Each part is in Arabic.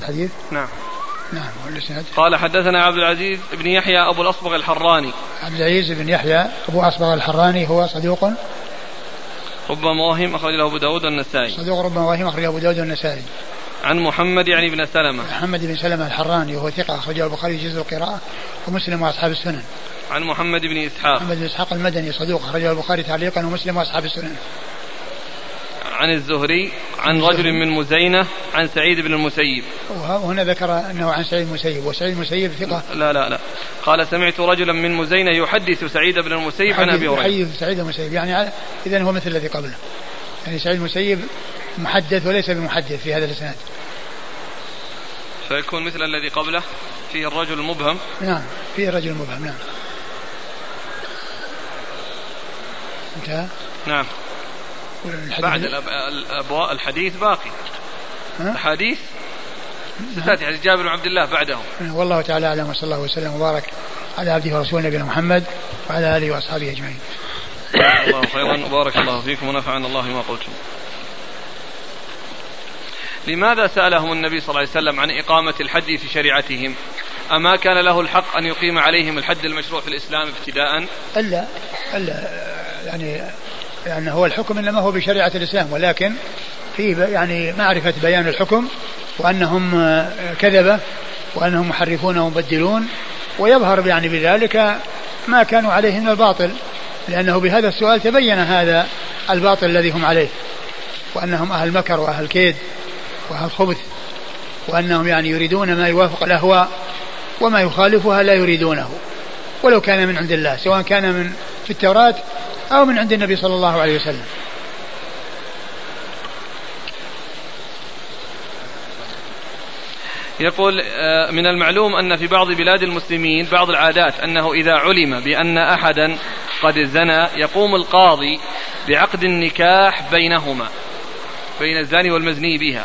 الحديث؟ نعم. نعم والاسناد قال حدثنا عبد العزيز بن يحيى أبو الأصبغ الحراني. عبد العزيز بن يحيى أبو اصبغ الحراني هو صدوق ربما وهم اخرج له أبو داود والنسائي. صدوق ربما وهم اخرج أبو داود والنسائي. عن محمد يعني بن سلمة. محمد بن سلمة الحراني وهو ثقة أخرجه البخاري جزء القراءة ومسلم وأصحاب السنن. عن محمد بن إسحاق. محمد بن إسحاق المدني صدوق أخرجه البخاري تعليقا ومسلم وأصحاب السنن. عن الزهري عن رجل من مزينة عن سعيد بن المسيب. وهنا ذكر أنه عن سعيد المسيب وسعيد المسيب ثقة. لا لا لا. قال سمعت رجلا من مزينة يحدث سعيد بن المسيب عن أبي هريرة. يحدث سعيد المسيب يعني إذا هو مثل الذي قبله. يعني سعيد المسيب محدث وليس بمحدث في هذا الإسناد. فيكون مثل الذي قبله فيه الرجل المبهم. نعم فيه الرجل المبهم نعم. انتهى؟ نعم. بعد الأبواء الحديث باقي. الحديث ستاتي حديث جابر بن عبد الله بعده والله تعالى أعلم وصلى الله وسلم وبارك على عبده ورسوله نبينا محمد وعلى آله وأصحابه أجمعين. الله خيرا وبارك الله فيكم ونفعنا الله ما قلتم. لماذا سألهم النبي صلى الله عليه وسلم عن إقامة الحد في شريعتهم؟ أما كان له الحق أن يقيم عليهم الحد المشروع في الإسلام ابتداء؟ ألا ألا يعني يعني هو الحكم إنما هو بشريعة الإسلام ولكن فيه يعني معرفة بيان الحكم وأنهم كذبة وأنهم محرفون ومبدلون ويظهر يعني بذلك ما كانوا عليه من الباطل لأنه بهذا السؤال تبين هذا الباطل الذي هم عليه وأنهم أهل مكر وأهل كيد وأهل خبث وأنهم يعني يريدون ما يوافق الأهواء وما يخالفها لا يريدونه ولو كان من عند الله سواء كان من في التوراة أو من عند النبي صلى الله عليه وسلم. يقول آه، من المعلوم أن في بعض بلاد المسلمين بعض العادات أنه إذا علم بأن أحدا قد زنى يقوم القاضي بعقد النكاح بينهما بين الزاني والمزني بها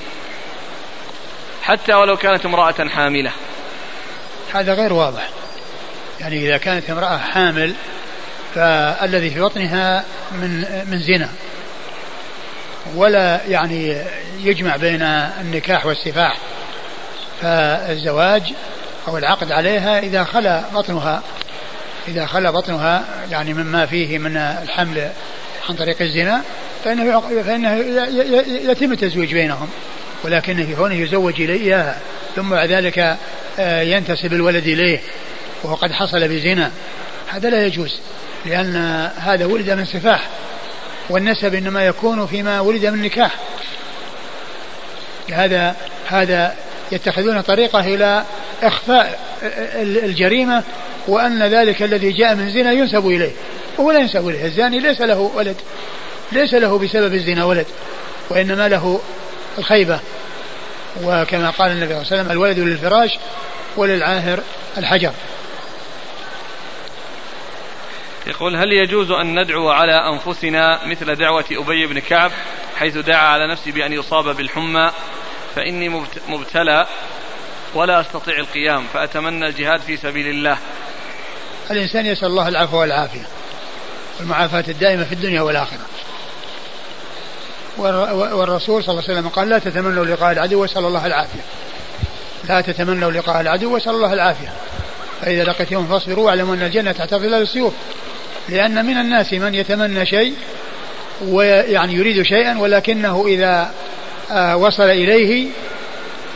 حتى ولو كانت امرأة حاملة. هذا غير واضح. يعني إذا كانت امرأة حامل فالذي في بطنها من من زنا. ولا يعني يجمع بين النكاح والسفاح. فالزواج أو العقد عليها إذا خلا بطنها إذا خلا بطنها يعني مما فيه من الحمل عن طريق الزنا فإنه فإنه يتم التزويج بينهم. ولكن في كونه يزوج إياها. ثم بعد ذلك آه، ينتسب الولد إليه وهو قد حصل بزنا. هذا لا يجوز. لأن هذا ولد من سفاح والنسب إنما يكون فيما ولد من نكاح. هذا هذا يتخذون طريقة إلى إخفاء الجريمة وأن ذلك الذي جاء من زنا ينسب إليه. وهو لا ينسب إليه الزاني ليس له ولد ليس له بسبب الزنا ولد وإنما له الخيبة. وكما قال النبي صلى الله عليه وسلم الولد للفراش وللعاهر الحجر. يقول هل يجوز أن ندعو على أنفسنا مثل دعوة أبي بن كعب حيث دعا على نفسه بأن يصاب بالحمى؟ فإني مبتلى ولا أستطيع القيام فأتمنى الجهاد في سبيل الله. الإنسان يسأل الله العفو والعافية والمعافاة الدائمة في الدنيا والآخرة. والرسول صلى الله عليه وسلم قال لا تتمنوا لقاء العدو واسأل الله العافية. لا تتمنوا لقاء العدو واسأل الله العافية. فإذا لقيتهم فاصبروا واعلموا أن الجنة تحت ظلال السيوف لأن من الناس من يتمنى شيء ويعني يريد شيئا ولكنه إذا آه، وصل إليه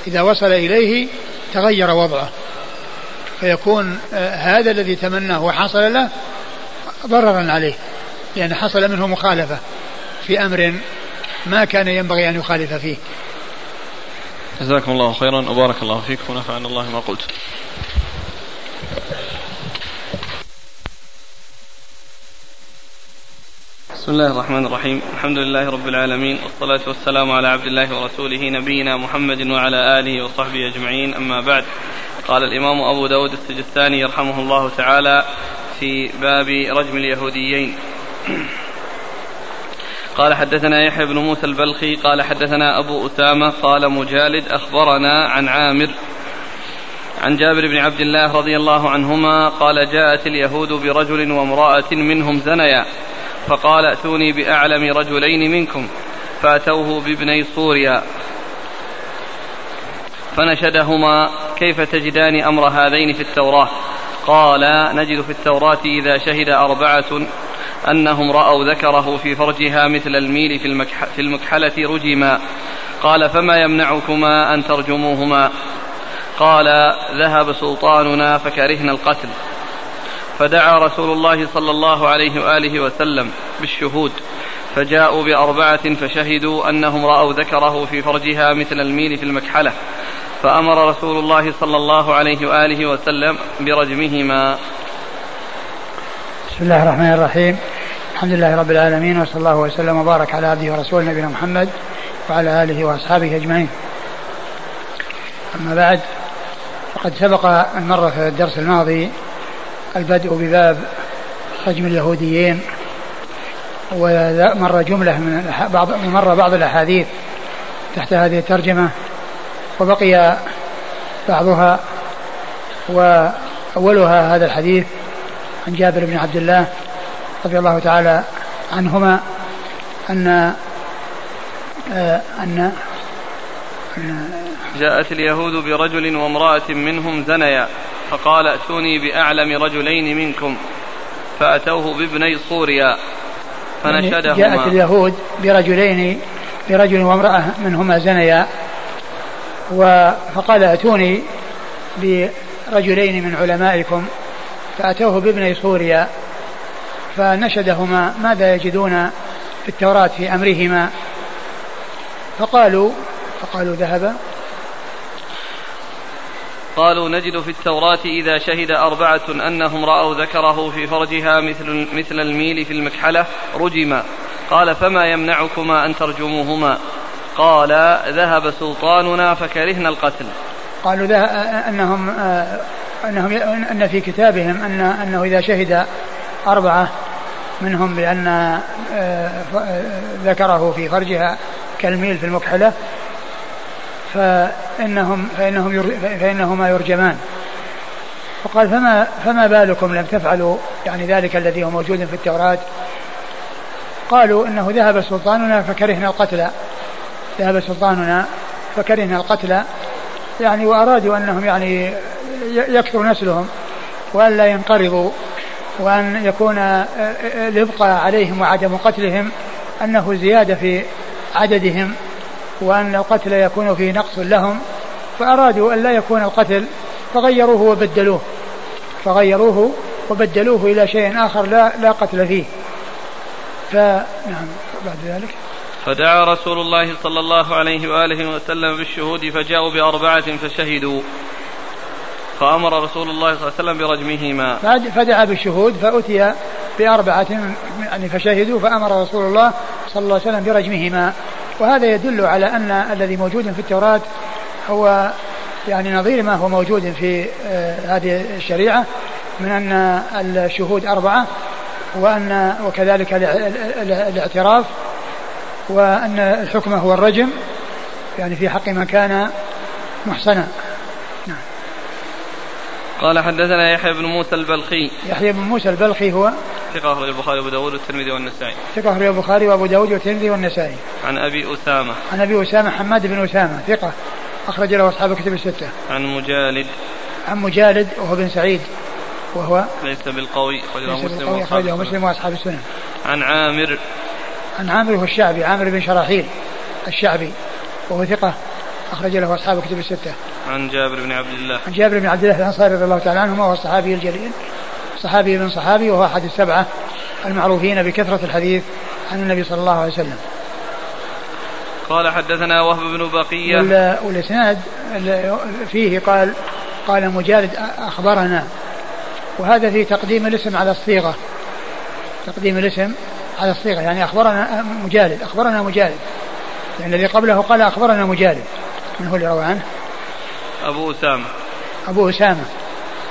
إذا وصل إليه تغير وضعه. فيكون آه، هذا الذي تمناه وحصل له ضررا عليه لأن حصل منه مخالفة في أمر ما كان ينبغي أن يخالف فيه. جزاكم الله خيرا وبارك الله فيكم ونفعنا الله ما قلت. بسم الله الرحمن الرحيم. الحمد لله رب العالمين والصلاة والسلام على عبد الله ورسوله نبينا محمد وعلى آله وصحبه أجمعين. أما بعد قال الإمام أبو داود السجستاني يرحمه الله تعالى في باب رجم اليهوديين. قال حدثنا يحيى بن موسى البلخي قال حدثنا أبو أسامة قال مجالد أخبرنا عن عامر عن جابر بن عبد الله رضي الله عنهما قال جاءت اليهود برجل وامرأة منهم زنيا. فقال ائتوني بأعلم رجلين منكم فأتوه بابني صوريا فنشدهما كيف تجدان أمر هذين في التوراة؟ قال نجد في التوراة إذا شهد أربعة أنهم رأوا ذكره في فرجها مثل الميل في, في المكحلة رجما. قال فما يمنعكما أن ترجموهما؟ قال ذهب سلطاننا فكرهنا القتل. فدعا رسول الله صلى الله عليه وآله وسلم بالشهود فجاءوا بأربعة فشهدوا أنهم رأوا ذكره في فرجها مثل الميل في المكحلة فأمر رسول الله صلى الله عليه وآله وسلم برجمهما. بسم الله الرحمن الرحيم. الحمد لله رب العالمين وصلى الله وسلم وبارك على عبده ورسوله نبينا محمد وعلى آله وأصحابه أجمعين. أما بعد فقد سبق أن مر في الدرس الماضي البدء بباب رجم اليهوديين ومر جملة من بعض مر بعض الأحاديث تحت هذه الترجمة وبقي بعضها وأولها هذا الحديث عن جابر بن عبد الله رضي الله تعالى عنهما أن آه، أن جاءت اليهود برجل وامرأة منهم زنيا. فقال ائتوني بأعلم رجلين منكم فأتوه بابني صوريا فنشدهما. جاءت اليهود برجلين برجل وامرأة منهما زنيا. فقال ائتوني برجلين من علمائكم فأتوه بابني صوريا. فنشدهما ماذا يجدون في التوراة في أمرهما؟ فقالوا فقالوا ذهب قالوا نجد في التوراة إذا شهد أربعة أنهم رأوا ذكره في فرجها مثل, مثل الميل في المكحلة رجما. قال فما يمنعكما أن ترجموهما؟ قال ذهب سلطاننا فكرهنا القتل. قالوا ده أنهم أنهم أن في كتابهم أن أنه إذا شهد أربعة منهم بأن ذكره في فرجها كالميل في المكحلة فإنهم فإنهم فإنهما يرجمان. فقال فما فما بالكم؟ لم تفعلوا يعني ذلك الذي هو موجود في التوراة. قالوا إنه ذهب سلطاننا فكرهنا القتل. ذهب سلطاننا فكرهنا القتل. يعني وأرادوا أنهم يعني يكثر نسلهم وأن لا ينقرضوا وأن يكون الإبقاء عليهم وعدم قتلهم أنه زيادة في عددهم. وأن القتل يكون فيه نقص لهم فأرادوا أن لا يكون القتل فغيروه وبدلوه فغيروه وبدلوه إلى شيء آخر لا لا قتل فيه. فنعم بعد ذلك. فدعا رسول الله صلى الله عليه وآله وسلم بالشهود فجاءوا بأربعة فشهدوا. فأمر رسول الله صلى الله عليه وسلم برجمهما. فدعا بالشهود فأتي بأربعة يعني فشهدوا فأمر رسول الله صلى الله عليه وسلم برجمهما. وهذا يدل على أن الذي موجود في التوراة هو يعني نظير ما هو موجود في آه، هذه الشريعة من أن الشهود أربعة وأن وكذلك الاعتراف وأن الحكم هو الرجم يعني في حق من كان محصنا قال حدثنا يحيى بن موسى البلخي. يحيى بن موسى البلخي هو ثقة أخرج البخاري وأبو داود والترمذي والنسائي. ثقة أخرج البخاري وأبو داود والترمذي والنسائي. عن أبي أسامة. عن أبي أسامة حماد بن أسامة ثقة أخرج له أصحاب الكتب الستة. عن مجالد. عن مجالد وهو بن سعيد وهو ليس بالقوي أخرجه مسلم أخرجه مسلم وأصحاب السنن عن عامر. عن عامر هو الشعبي عامر بن شراحيل الشعبي وهو ثقة أخرج له أصحاب الكتب الستة. عن جابر بن عبد الله. عن جابر بن عبد الله الأنصاري رضي الله تعالى عنهما وهو الصحابي الجليل. صحابي من صحابي وهو أحد السبعة المعروفين بكثرة الحديث عن النبي صلى الله عليه وسلم. قال حدثنا وهب بن بقية. والإسناد فيه قال قال مجالد أخبرنا. وهذا في تقديم الاسم على الصيغة. تقديم الاسم على الصيغة. يعني أخبرنا مجالد. أخبرنا مجالد. يعني الذي قبله قال أخبرنا مجالد. من هو اللي روى عنه. أبو أسامة. أبو أسامة.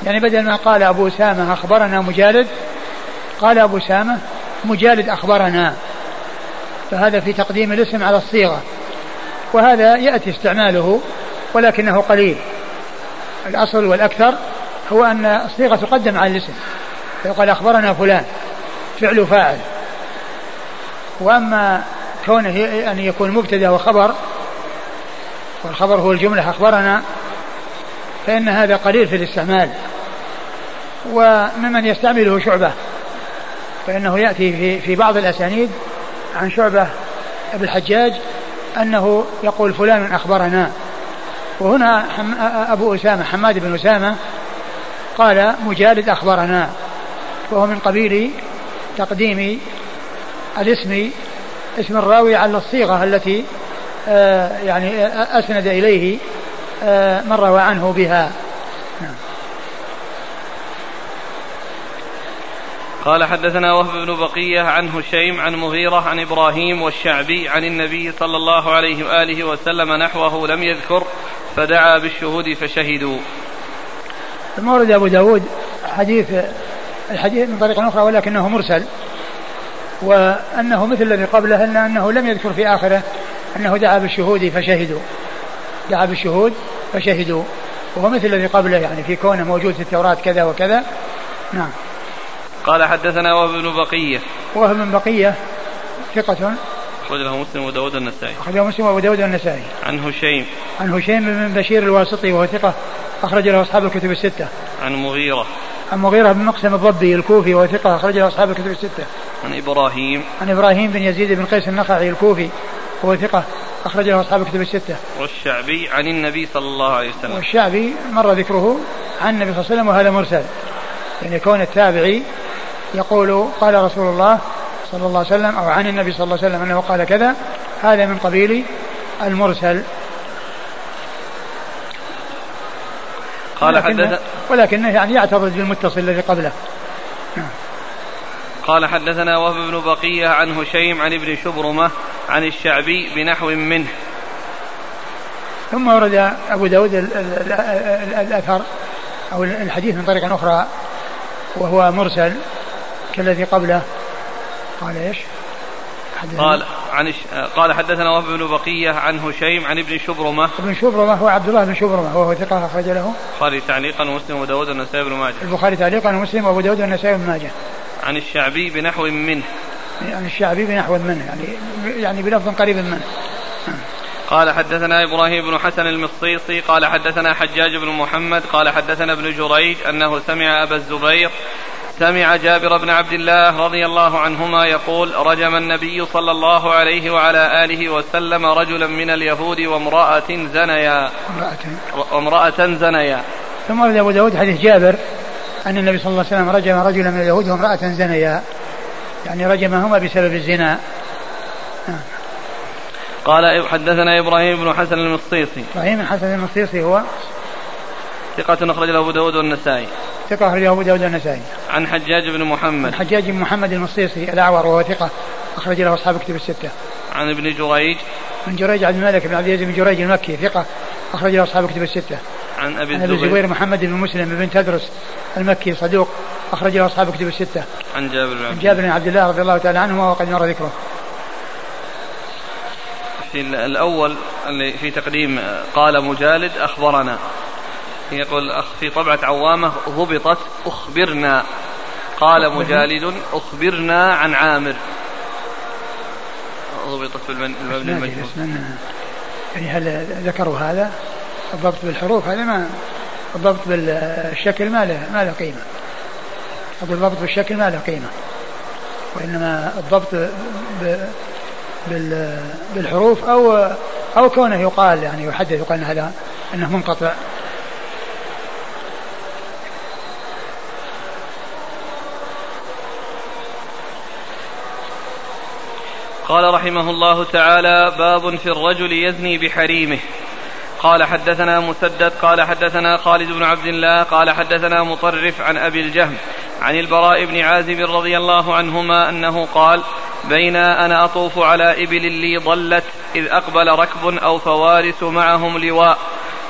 يعني بدل ما قال أبو أسامة أخبرنا مجالد قال أبو أسامة مجالد أخبرنا. فهذا في تقديم الاسم على الصيغة. وهذا يأتي استعماله ولكنه قليل. الأصل والأكثر هو أن الصيغة تقدم على الاسم. فيقال أخبرنا فلان. فعل فاعل. وأما كونه أن يكون مبتدأ وخبر والخبر هو الجملة أخبرنا فإن هذا قليل في الاستعمال. وممن يستعمله شعبة فإنه يأتي في, في بعض الأسانيد عن شعبة ابن الحجاج أنه يقول فلان أخبرنا. وهنا أبو أسامة حماد بن أسامة قال مجالد أخبرنا. وهو من قبيل تقديم الاسم اسم الراوي على الصيغة التي يعني أسند إليه آه، من روى عنه بها. نعم. قال حدثنا وهب بن بقية عن هشيم عن مغيرة عن إبراهيم والشعبي عن النبي صلى الله عليه وآله وسلم نحوه لم يذكر فدعا بالشهود فشهدوا. ثم ورد أبو داود حديث الحديث من طريق أخرى ولكنه مرسل وأنه مثل الذي قبله إلا أنه لم يذكر في آخره. أنه دعا بالشهود فشهدوا. دعا بالشهود فشهدوا. وهو مثل الذي قبله يعني في كونه موجود في التوراة كذا وكذا. نعم. قال حدثنا وهب بن بقية. وهب بن بقية ثقة. أخرج له مسلم وداود النسائي أخرج له مسلم وأبو داود النسائي عن هشيم. عن هشيم بن بشير الواسطي وهو ثقة. أخرج له أصحاب الكتب الستة. عن مغيرة. عن مغيرة بن مقسم الضبي الكوفي وهو ثقة. أخرج له أصحاب الكتب الستة. عن إبراهيم. عن إبراهيم بن يزيد بن قيس النخعي الكوفي. وهو ثقة أخرج له أصحاب الكتب الستة. والشعبي عن النبي صلى الله عليه وسلم. والشعبي مر ذكره عن النبي صلى الله عليه وسلم وهذا مرسل. يعني كون التابعي يقول قال رسول الله صلى الله عليه وسلم أو عن النبي صلى الله عليه وسلم أنه قال كذا هذا من قبيل المرسل. قال ولكنه, ولكنه يعني يعترض بالمتصل الذي قبله. قال حدثنا وهب بن بقية عن هشيم عن ابن شبرمة عن الشعبي بنحو منه. ثم ورد أبو داود الأثر أو الحديث من طريق أخرى وهو مرسل كالذي قبله. قال إيش؟ قال عن قال حدثنا وهب بن بقية عن هشيم عن ابن شبرمة. ابن شبرمة هو عبد الله بن شبرمة وهو ثقة أخرج له. البخاري تعليقا ومسلم وابو داود والنسائي بن ماجه. البخاري تعليقا ومسلم وأبو داود والنسائي بن ماجه. عن الشعبي بنحو منه. عن الشعبي بنحو منه يعني يعني بلفظ قريب منه. قال حدثنا إبراهيم بن حسن المصيصي قال حدثنا حجاج بن محمد قال حدثنا ابن جريج أنه سمع أبا الزبير سمع جابر بن عبد الله رضي الله عنهما يقول رجم النبي صلى الله عليه وعلى آله وسلم رجلا من اليهود وامرأة زنيا. وامرأة زنيا. ثم أبو داود حديث جابر أن النبي صلى الله عليه وسلم رجم رجلا من اليهود وامرأة زنيا. يعني رجمهما بسبب الزنا قال حدثنا إبراهيم بن حسن المصيصي إبراهيم بن حسن المصيصي هو ثقة أخرج له أبو داود والنسائي ثقة أخرجه أبو داود النسائي. عن حجاج بن محمد. عن حجاج بن محمد المصيصي الأعور وهو ثقة أخرج له أصحاب كتب الستة. عن ابن جريج. عن جريج عبد الملك بن عبد العزيز بن جريج المكي ثقة أخرج له أصحاب كتب الستة. عن أبي الزبير. عن أبي الزبير محمد بن مسلم بن تدرس المكي صدوق أخرج له أصحاب كتب الستة. عن جابر بن عن جابر بن عبد الله رضي الله تعالى عنهما وقد مر ذكره. في الأول اللي في تقديم قال مجالد أخبرنا. يقول في طبعة عوامة ضبطت أخبرنا. قال مجالد أخبرنا عن عامر. ضبطت في المبني المجهول. يعني هل ذكروا هذا؟ الضبط بالحروف هذا ما الضبط بالشكل ما له ما له قيمة. أقول الضبط بالشكل ما له قيمة وإنما الضبط بالحروف أو أو كونه يقال يعني يحدث يقال هذا أنه منقطع. قال رحمه الله تعالى باب في الرجل يزني بحريمه. قال حدثنا مسدد قال حدثنا خالد بن عبد الله قال حدثنا مطرف عن أبي الجهم عن البراء بن عازب رضي الله عنهما أنه قال بين أنا أطوف على إبل لي ضلت إذ أقبل ركب أو فوارس معهم لواء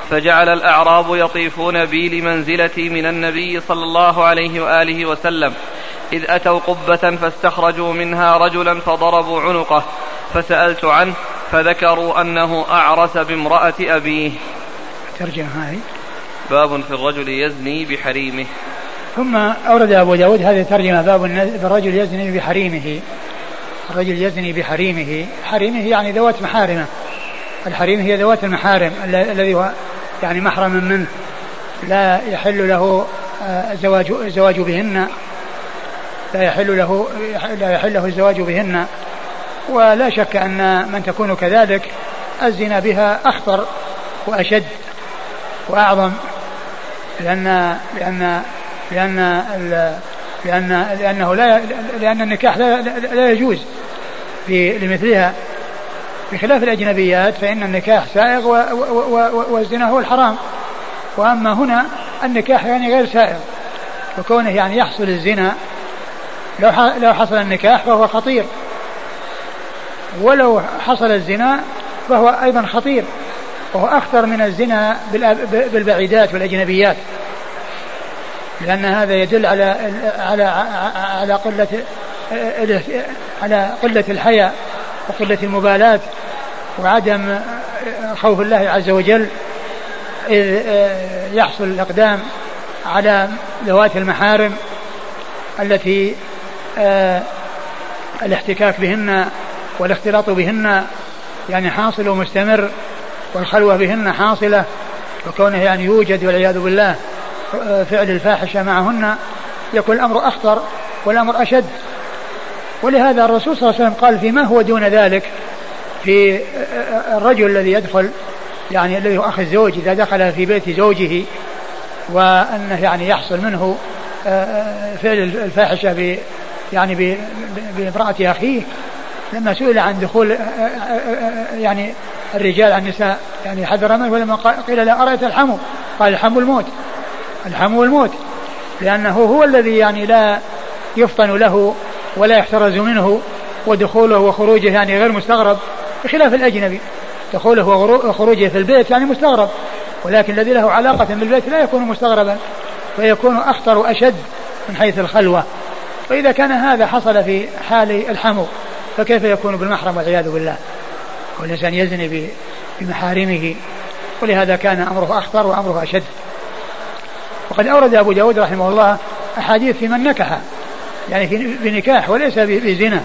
فجعل الأعراب يطيفون بي لمنزلتي من النبي صلى الله عليه وآله وسلم. إذ أتوا قبة فاستخرجوا منها رجلا فضربوا عنقه فسألت عنه فذكروا أنه أعرس بامرأة أبيه. ترجمة هذه. باب في الرجل يزني بحريمه. ثم أورد أبو داود هذه الترجمة باب الرجل يزني بحريمه. الرجل يزني بحريمه. حريمه يعني ذوات محارمة. الحريم هي ذوات المحارم الذي هو يعني محرم منه. لا يحل له الزواج آه، الزواج بهن. لا يحل له لا يحل له الزواج بهن. ولا شك أن من تكون كذلك الزنا بها أخطر وأشد وأعظم. لأن لأن لأن لأن لأنه لا لأن النكاح لا, لا يجوز في لمثلها. بخلاف الأجنبيات فإن النكاح سائغ والزنا هو الحرام. وأما هنا النكاح يعني غير سائغ. وكونه يعني يحصل الزنا لو لو حصل النكاح فهو خطير. ولو حصل الزنا فهو أيضا خطير. وهو أخطر من الزنا بالبعيدات والأجنبيات. لأن هذا يدل على على على قلة على قلة الحياء وقلة المبالاة وعدم خوف الله عز وجل إذ يحصل الإقدام على ذوات المحارم التي الاحتكاك بهن والاختلاط بهن يعني حاصل ومستمر والخلوة بهن حاصلة وكونه يعني يوجد والعياذ بالله فعل الفاحشة معهن يكون الأمر أخطر والأمر أشد. ولهذا الرسول صلى الله عليه وسلم قال فيما هو دون ذلك؟ في الرجل الذي يدخل يعني الذي هو أخ الزوج إذا دخل في بيت زوجه وأنه يعني يحصل منه فعل الفاحشة ب يعني بامرأة أخيه لما سئل عن دخول يعني الرجال عن النساء يعني حذر منه ولما قيل لا أرأيت الحمو؟ قال الحمو الموت. الحمو الموت لأنه هو الذي يعني لا يفطن له ولا يحترز منه ودخوله وخروجه يعني غير مستغرب بخلاف الأجنبي. دخوله وخروجه في البيت يعني مستغرب ولكن الذي له علاقة بالبيت لا يكون مستغربا فيكون أخطر وأشد من حيث الخلوة. فإذا كان هذا حصل في حال الحمو فكيف يكون بالمحرم والعياذ بالله؟ والإنسان يزني بمحارمه ولهذا كان أمره أخطر وأمره أشد. وقد أورد أبو داود رحمه الله أحاديث في من نكح يعني في بنكاح وليس بزنا.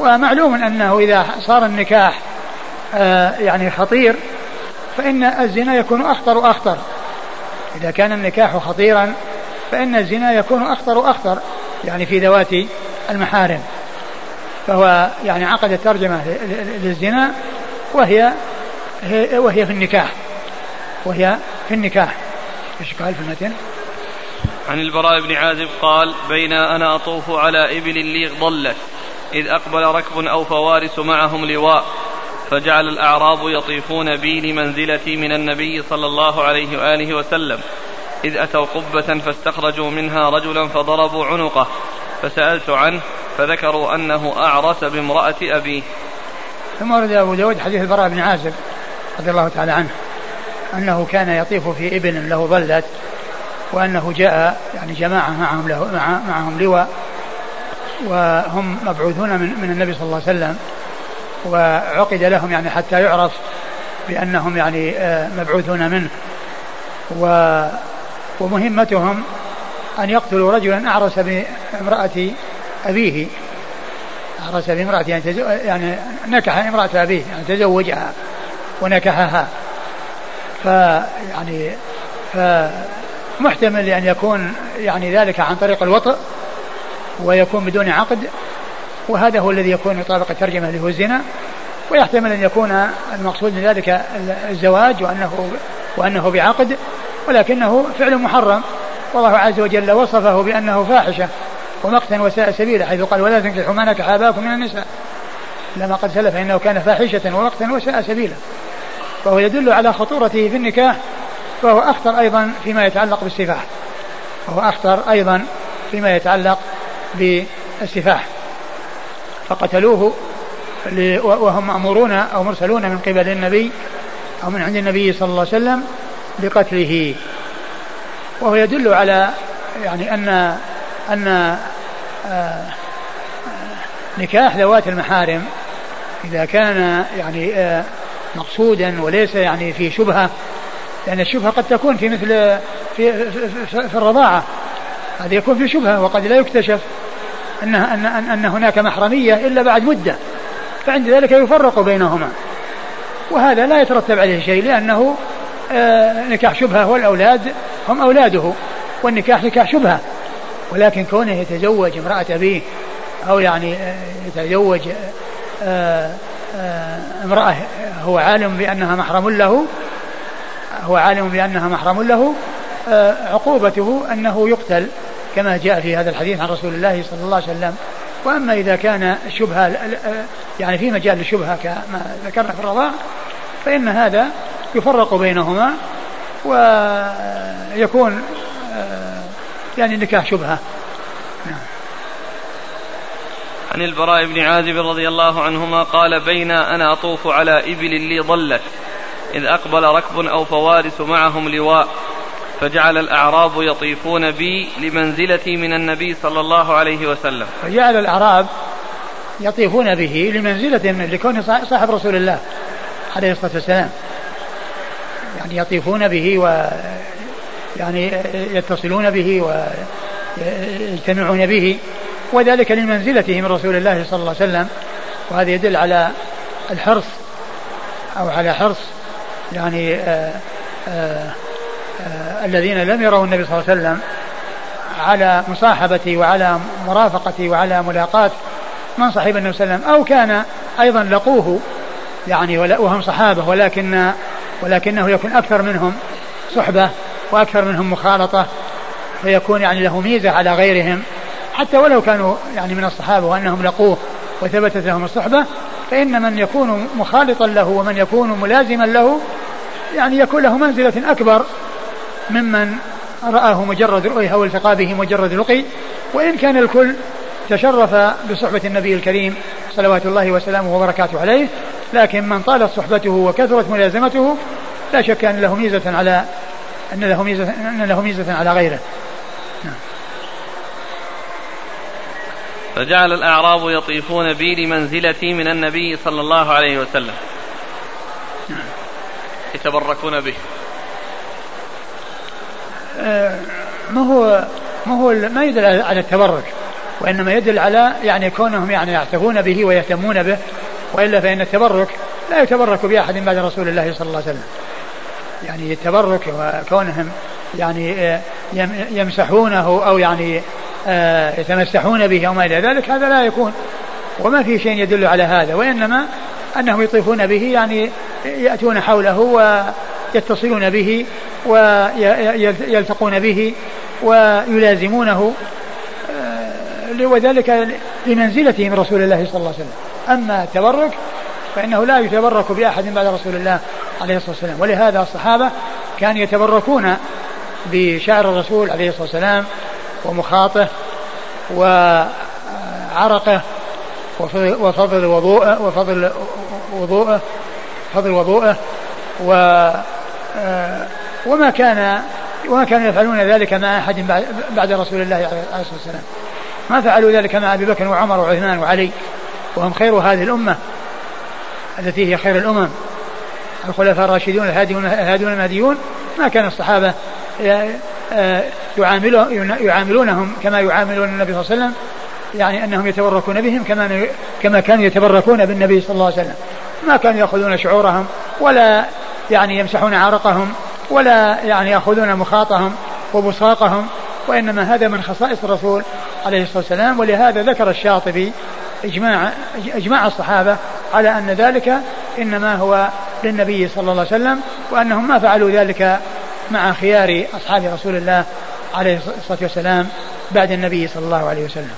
ومعلوم أنه إذا صار النكاح آه يعني خطير فإن الزنا يكون أخطر وأخطر. إذا كان النكاح خطيرا فإن الزنا يكون أخطر وأخطر يعني في ذوات المحارم. فهو يعني عقد الترجمة للزنا وهي وهي في النكاح وهي في النكاح. إيش قال في المتن؟ عن البراء بن عازب قال بين أنا أطوف على إبل لي ضلت إذ أقبل ركب أو فوارس معهم لواء فجعل الأعراب يطيفون بي لمنزلتي من النبي صلى الله عليه وآله وسلم إذ أتوا قبة فاستخرجوا منها رجلا فضربوا عنقه فسألت عنه فذكروا أنه أعرس بامرأة أبيه ثم ورد أبو داود حديث البراء بن عازب رضي الله تعالى عنه أنه كان يطيف في إبل له ظلت وأنه جاء يعني جماعة معهم له مع معهم لواء وهم مبعوثون من, من النبي صلى الله عليه وسلم. وعقد لهم يعني حتى يعرف بأنهم يعني آه، مبعوثون منه. و ومهمتهم أن يقتلوا رجلا أعرس بامرأة أبيه. أعرس بامرأة يعني, يعني نكح امرأة أبيه يعني تزوجها ونكحها. فيعني فمحتمل أن يكون يعني ذلك عن طريق الوطء ويكون بدون عقد وهذا هو الذي يكون يطابق الترجمة اللي هو الزنا ويحتمل أن يكون المقصود من ذلك الزواج وأنه وأنه بعقد ولكنه فعل محرم. والله عز وجل وصفه بأنه فاحشة ومقتا وساء سبيلا حيث قال ولا تنكحوا ما نكح من النساء. لما قد سلف إنه كان فاحشة ومقتا وساء سبيلا. فهو يدل على خطورته في النكاح فهو أخطر أيضا فيما يتعلق بالسفاح. وهو أخطر أيضا فيما يتعلق بالسفاح. فقتلوه وهم مأمورون أو مرسلون من قبل النبي أو من عند النبي صلى الله عليه وسلم بقتله. وهو يدل على يعني أن أن آه، نكاح ذوات المحارم إذا كان يعني آه، مقصودا وليس يعني في شبهة لأن الشبهة قد تكون في مثل في, في, في الرضاعة. هذا يكون في شبهة وقد لا يكتشف أن, أن, أن هناك محرمية إلا بعد مدة فعند ذلك يفرق بينهما. وهذا لا يترتب عليه شيء لأنه آه، نكاح شبهة والأولاد هم أولاده والنكاح نكاح شبهة. ولكن كونه يتزوج امرأة أبيه أو يعني آه، يتزوج آه، امرأة هو عالم بأنها محرم له هو عالم بأنها محرم له عقوبته أنه يقتل كما جاء في هذا الحديث عن رسول الله صلى الله عليه وسلم. وأما إذا كان الشبهة يعني في مجال الشبهة كما ذكرنا في الرضاع فإن هذا يفرق بينهما ويكون آه، يعني النكاح شبهة. نعم. عن البراء بن عازب رضي الله عنهما قال بين أنا أطوف على إبل لي ضلت إذ أقبل ركب أو فوارس معهم لواء فجعل الأعراب يطيفون بي لمنزلتي من النبي صلى الله عليه وسلم. فجعل الأعراب يطيفون به لمنزلة من لكونه صاحب رسول الله عليه الصلاة والسلام. يعني يطيفون به و يعني يتصلون به ويجتمعون به. وذلك لمنزلته من رسول الله صلى الله عليه وسلم. وهذا يدل على الحرص أو على حرص يعني آآ آآ آآ الذين لم يروا النبي صلى الله عليه وسلم على مصاحبته وعلى مرافقته وعلى ملاقاة من صاحب النبي صلى الله عليه وسلم أو كان أيضا لقوه يعني وهم صحابة ولكن ولكنه يكون أكثر منهم صحبة وأكثر منهم مخالطة فيكون يعني له ميزة على غيرهم. حتى ولو كانوا يعني من الصحابة وأنهم لقوه وثبتت لهم الصحبة فإن من يكون مخالطا له ومن يكون ملازما له يعني يكون له منزلة أكبر ممن رآه مجرد رؤية أو التقى به مجرد رقي وإن كان الكل تشرف بصحبة النبي الكريم صلوات الله وسلامه وبركاته عليه لكن من طالت صحبته وكثرت ملازمته لا شك أن له ميزة على أن له ميزة أن له ميزة على غيره نعم. فجعل الأعراب يطيفون بي لمنزلتي من النبي صلى الله عليه وسلم. يتبركون به آه، ما هو ما هو ما يدل على التبرك وإنما يدل على يعني كونهم يعني يعتقون به ويهتمون به وإلا فإن التبرك لا يتبرك بأحد بعد رسول الله صلى الله عليه وسلم يعني التبرك وكونهم يعني آه، يمسحونه أو يعني يتمسحون به أو ما إلى ذلك هذا لا يكون وما في شيء يدل على هذا وإنما أنهم يطيفون به يعني يأتون حوله ويتصلون به ويلتقون به ويلازمونه وذلك لمنزلته من رسول الله صلى الله عليه وسلم. أما التبرك فإنه لا يتبرك بأحد بعد رسول الله عليه الصلاة والسلام. ولهذا الصحابة كانوا يتبركون بشعر الرسول عليه الصلاة والسلام ومخاطه وعرقه وفضل وضوءه وفضل وضوءه فضل وضوءه و وما كان وما كانوا يفعلون ذلك مع أحد بعد رسول الله عليه الصلاة والسلام. ما فعلوا ذلك مع أبي بكر وعمر وعثمان وعلي وهم خير هذه الأمة التي هي خير الأمم. الخلفاء الراشدون الهاديون الهاديون المهديون ما كان الصحابة آه، يعاملونهم كما يعاملون النبي صلى الله عليه وسلم. يعني أنهم يتبركون بهم كما كما كانوا يتبركون بالنبي صلى الله عليه وسلم. ما كانوا يأخذون شعورهم ولا يعني يمسحون عرقهم ولا يعني يأخذون مخاطهم وبصاقهم وإنما هذا من خصائص الرسول عليه الصلاة والسلام. ولهذا ذكر الشاطبي إجماع إجماع الصحابة على أن ذلك إنما هو للنبي صلى الله عليه وسلم وأنهم ما فعلوا ذلك مع خيار أصحاب رسول الله عليه الصلاة والسلام بعد النبي صلى الله عليه وسلم.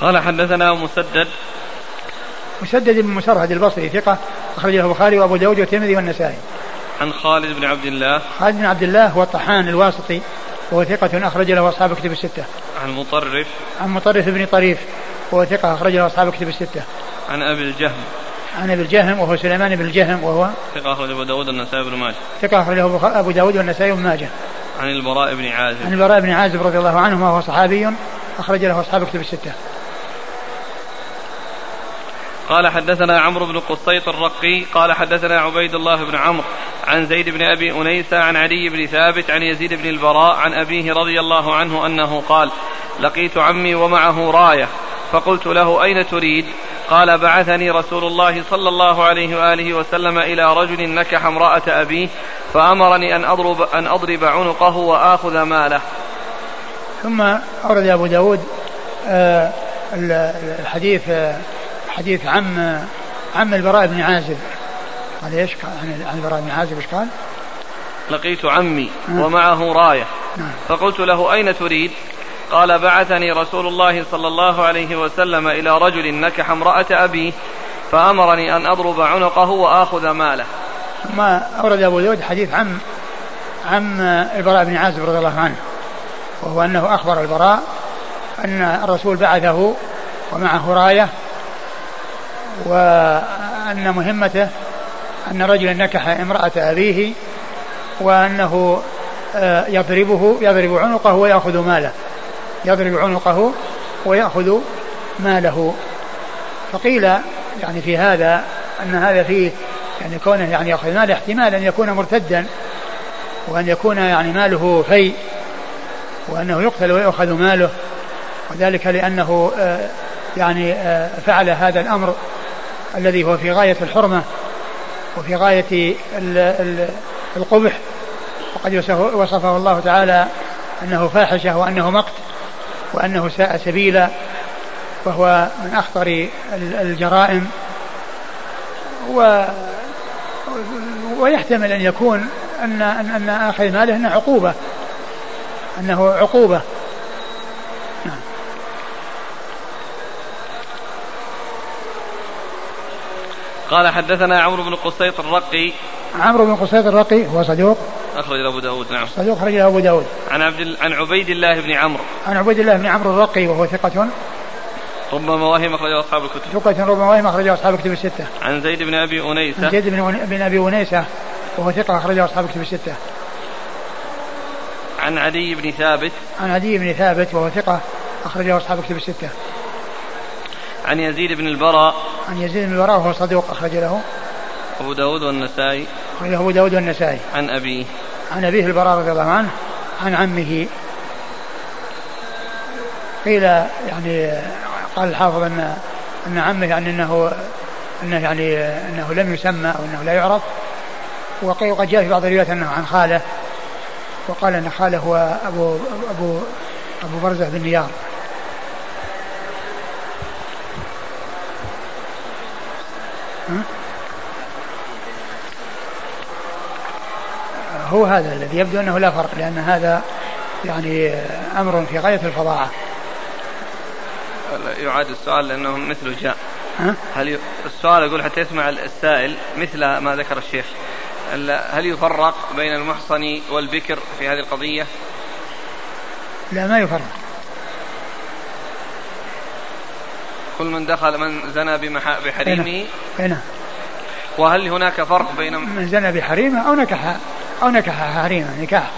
قال حدثنا مسدد. مسدد بن مسرهد البصري ثقة أخرجه البخاري وأبو داود والترمذي والنسائي. عن خالد بن عبد الله. خالد بن عبد الله هو الطحان الواسطي وهو ثقة أخرج له أصحاب كتب الستة. عن مطرف. عن مطرف بن طريف وهو ثقة أخرج له أصحاب كتب الستة. عن أبي الجهم. عن أبي الجهم وهو سليمان بن الجهم وهو ثقة أخرج أبو داود والنسائي بن ماجه. ثقة أخرجه أبو داود والنسائي بن ماجه. عن البراء بن عازب. عن البراء بن عازب رضي الله عنه وهو صحابي أخرج له أصحاب كتب الستة. قال حدثنا عمرو بن قصيط الرقي قال حدثنا عبيد الله بن عمرو عن زيد بن أبي أنيس عن علي بن ثابت عن يزيد بن البراء عن أبيه رضي الله عنه أنه قال لقيت عمي ومعه راية فقلت له أين تريد قال بعثني رسول الله صلى الله عليه وآله وسلم إلى رجل نكح امرأة أبيه فأمرني أن أضرب, أن أضرب عنقه وآخذ ماله ثم أورد أبو داود آه، الحديث آه، حديث عم عم البراء بن عازب قال إيش عن البراء بن عازب إيش قال؟ لقيت عمي نعم. ومعه راية نعم. فقلت له أين تريد قال بعثني رسول الله صلى الله عليه وسلم إلى رجل نكح امرأة أبيه فأمرني أن أضرب عنقه وآخذ ماله. ثم أورد أبو داود حديث عم عم البراء بن عازب رضي الله عنه وهو أنه أخبر البراء أن الرسول بعثه ومعه راية وأن مهمته أن رجلا نكح امرأة أبيه وأنه آه، يضربه يضرب عنقه ويأخذ ماله. يضرب عنقه ويأخذ ماله. فقيل يعني في هذا أن هذا فيه يعني كونه يعني يأخذ ماله احتمال أن يكون مرتدا وأن يكون يعني ماله في وأنه يقتل ويأخذ ماله. وذلك لأنه آه، يعني آه، فعل هذا الأمر الذي هو في غاية الحرمة وفي غاية القبح. وقد وصفه الله تعالى أنه فاحشة وأنه مقت. وأنه ساء سبيلا وهو من أخطر الجرائم. و ويحتمل أن يكون أن أن, أن أخذ ماله أنه عقوبة. أنه عقوبة. نعم. قال حدثنا عمرو بن قصيط الرقي. عمرو بن قصيط الرقي هو صدوق. أخرج أبو داود نعم. صدوق أخرج أبو داود. عن عبد عن عبيد الله بن عمرو. عن عبيد الله بن عمرو الرقي وهو ثقة. ربما وهم أخرجه أصحاب الكتب. ثقة ربما وهم أخرجه أصحاب الكتب الستة. عن زيد بن أبي أنيسة. عن زيد بن, بن أبي أنيسة وهو ثقة أخرجه أصحاب الكتب الستة. عن عدي بن ثابت. عن عدي بن ثابت وهو ثقة أخرجه أصحاب الكتب الستة. عن يزيد بن البراء. عن يزيد بن البراء وهو صدوق أخرج له. أبو داود والنسائي. أخرجه أبو داود والنسائي. عن أبيه عن أبيه البراء رضي الله عنه عن عمه. قيل يعني قال الحافظ أن أن عمه يعني أنه أنه يعني أنه لم يسمى أو أنه لا يعرف. وقد جاء في بعض الروايات أنه عن خاله. وقال أن خاله هو أبو أبو أبو برزة بن نيار. هو هذا الذي يبدو أنه لا فرق لأن هذا يعني أمر في غاية الفظاعة. يعاد السؤال لأنه مثله جاء. هل السؤال يقول حتى يسمع السائل مثل ما ذكر الشيخ هل يفرق بين المحصن والبكر في هذه القضية؟ لا ما يفرق كل من دخل من زنى بحريمه هنا وهل هناك فرق بين من زنى بحريمه أو نكح أو نكح حريمه نكاح.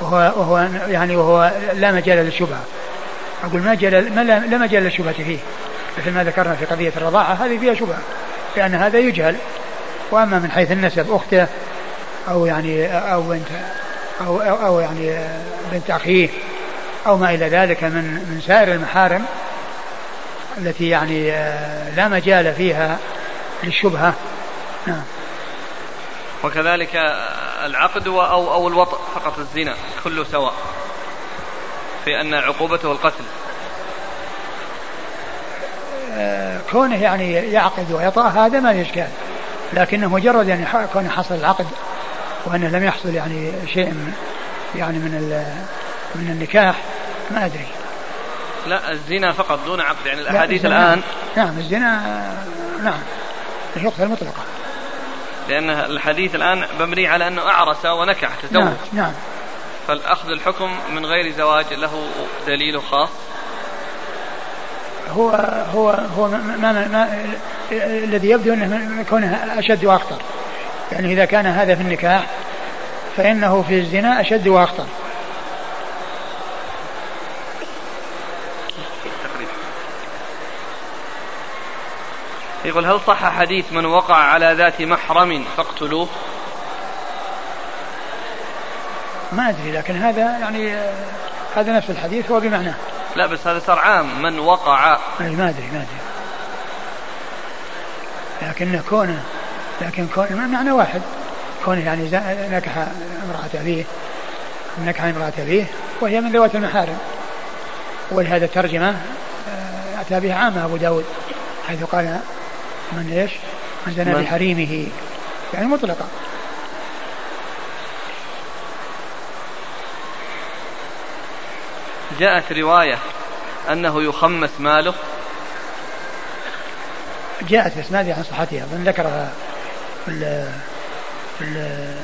وهو وهو يعني وهو لا مجال للشبهة. أقول ما مجال ما لا مجال للشبهة فيه. مثل ما ذكرنا في قضية الرضاعة هذه فيها شبهة لأن هذا يجهل. وأما من حيث النسب أخته أو يعني أو بنت أو, أو, أو يعني بنت أخيه أو ما إلى ذلك من من سائر المحارم التي يعني لا مجال فيها للشبهة. نعم. وكذلك العقد أو أو الوطء فقط الزنا كله سواء في أن عقوبته القتل. آه، كونه يعني يعقد ويطأ هذا ما إشكال لكنه مجرد يعني كونه حصل العقد وأنه لم يحصل يعني شيء من يعني من من النكاح ما أدري. لا الزنا فقط دون عقد. يعني الأحاديث الآن نعم الزنا نعم يقتل مطلقا لأن الحديث الآن مبني على أنه أعرس ونكح تزوج. نعم, نعم فالأخذ الحكم من غير زواج له دليل خاص. هو هو هو ما ما ما الذي يبدو أنه كونه أشد وأخطر. يعني إذا كان هذا في النكاح فإنه في الزنا أشد وأخطر. يقول هل صح حديث من وقع على ذات محرم فاقتلوه؟ ما أدري لكن هذا يعني هذا نفس الحديث هو بمعناه لا بس هذا صار عام من وقع. ما أدري ما أدري. لكن كونه لكن كون معنى واحد. كونه يعني نكح امرأة أبيه نكح امرأة أبيه وهي من ذوات المحارم. ولهذا الترجمة آه، أتى بها عامة أبو داود حيث قال من إيش؟ من زنى بحريمه يعني مطلقة. جاءت رواية أنه يخمس ماله. جاءت في إسنادها عن صحتها من ذكرها في ال في ال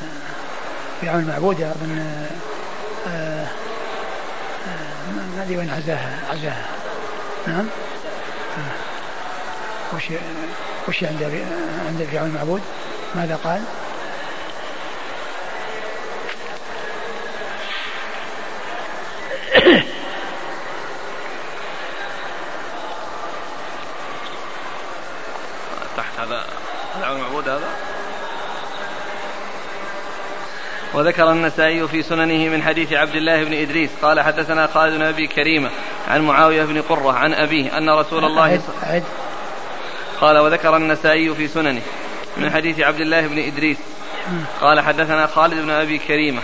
في عون المعبود أظن آه، آه، ما أدري وين عزاها عزاها. نعم؟ آه. وش وش عند عند عون المعبود ماذا قال؟ تحت هذا عون المعبود هذا وذكر النسائي في سننه من حديث عبد الله بن إدريس قال حدثنا خالد بن أبي كريمة عن معاوية بن قرة عن أبيه أن رسول الله قال وذكر النسائي في سننه من حديث عبد الله بن إدريس قال حدثنا خالد بن أبي كريمة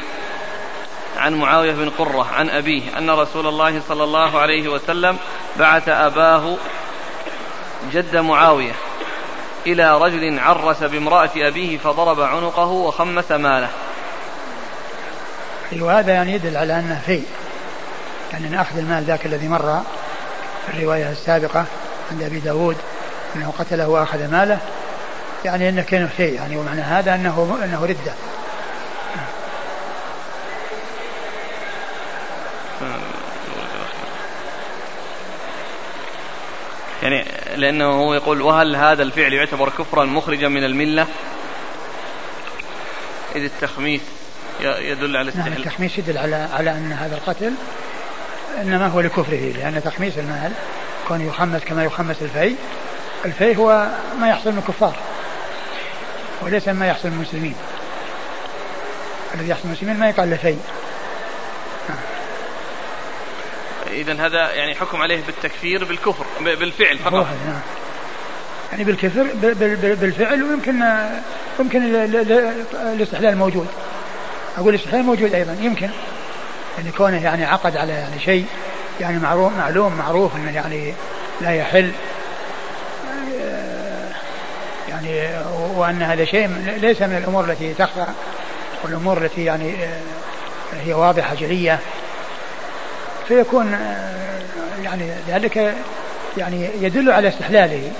عن معاوية بن قرة عن أبيه أن رسول الله صلى الله عليه وسلم بعث أباه جد معاوية إلى رجل عرس بامرأة أبيه فضرب عنقه وخمس ماله. وهذا يعني يدل على أنه في يعني أخذ المال ذاك الذي مر في الرواية السابقة عند أبي داود. أنه قتله وأخذ ماله يعني أنه كان في يعني ومعنى هذا أنه أنه ردة. يعني لأنه هو يقول وهل هذا الفعل يعتبر كفرا مخرجا من الملة؟ إذ التخميس يدل على نعم التخميس يدل على على أن هذا القتل إنما هو لكفره لأن تخميس المال كون يخمس كما يخمس الفي الفي هو ما يحصل من الكفار وليس ما يحصل من المسلمين. الذي يحصل من المسلمين ما يقال له في إذا هذا يعني حكم عليه بالتكفير بالكفر بالفعل فقط. نعم. يعني بالكفر بالفعل ويمكن يمكن الاستحلال موجود. أقول الاستحلال موجود أيضا يمكن. يعني كونه يعني عقد على يعني شيء يعني معروف معلوم معروف إنه يعني لا يحل. يعني وأن هذا شيء ليس من الأمور التي تخفى والأمور التي يعني هي واضحة جلية. فيكون يعني ذلك يعني يدل على استحلاله.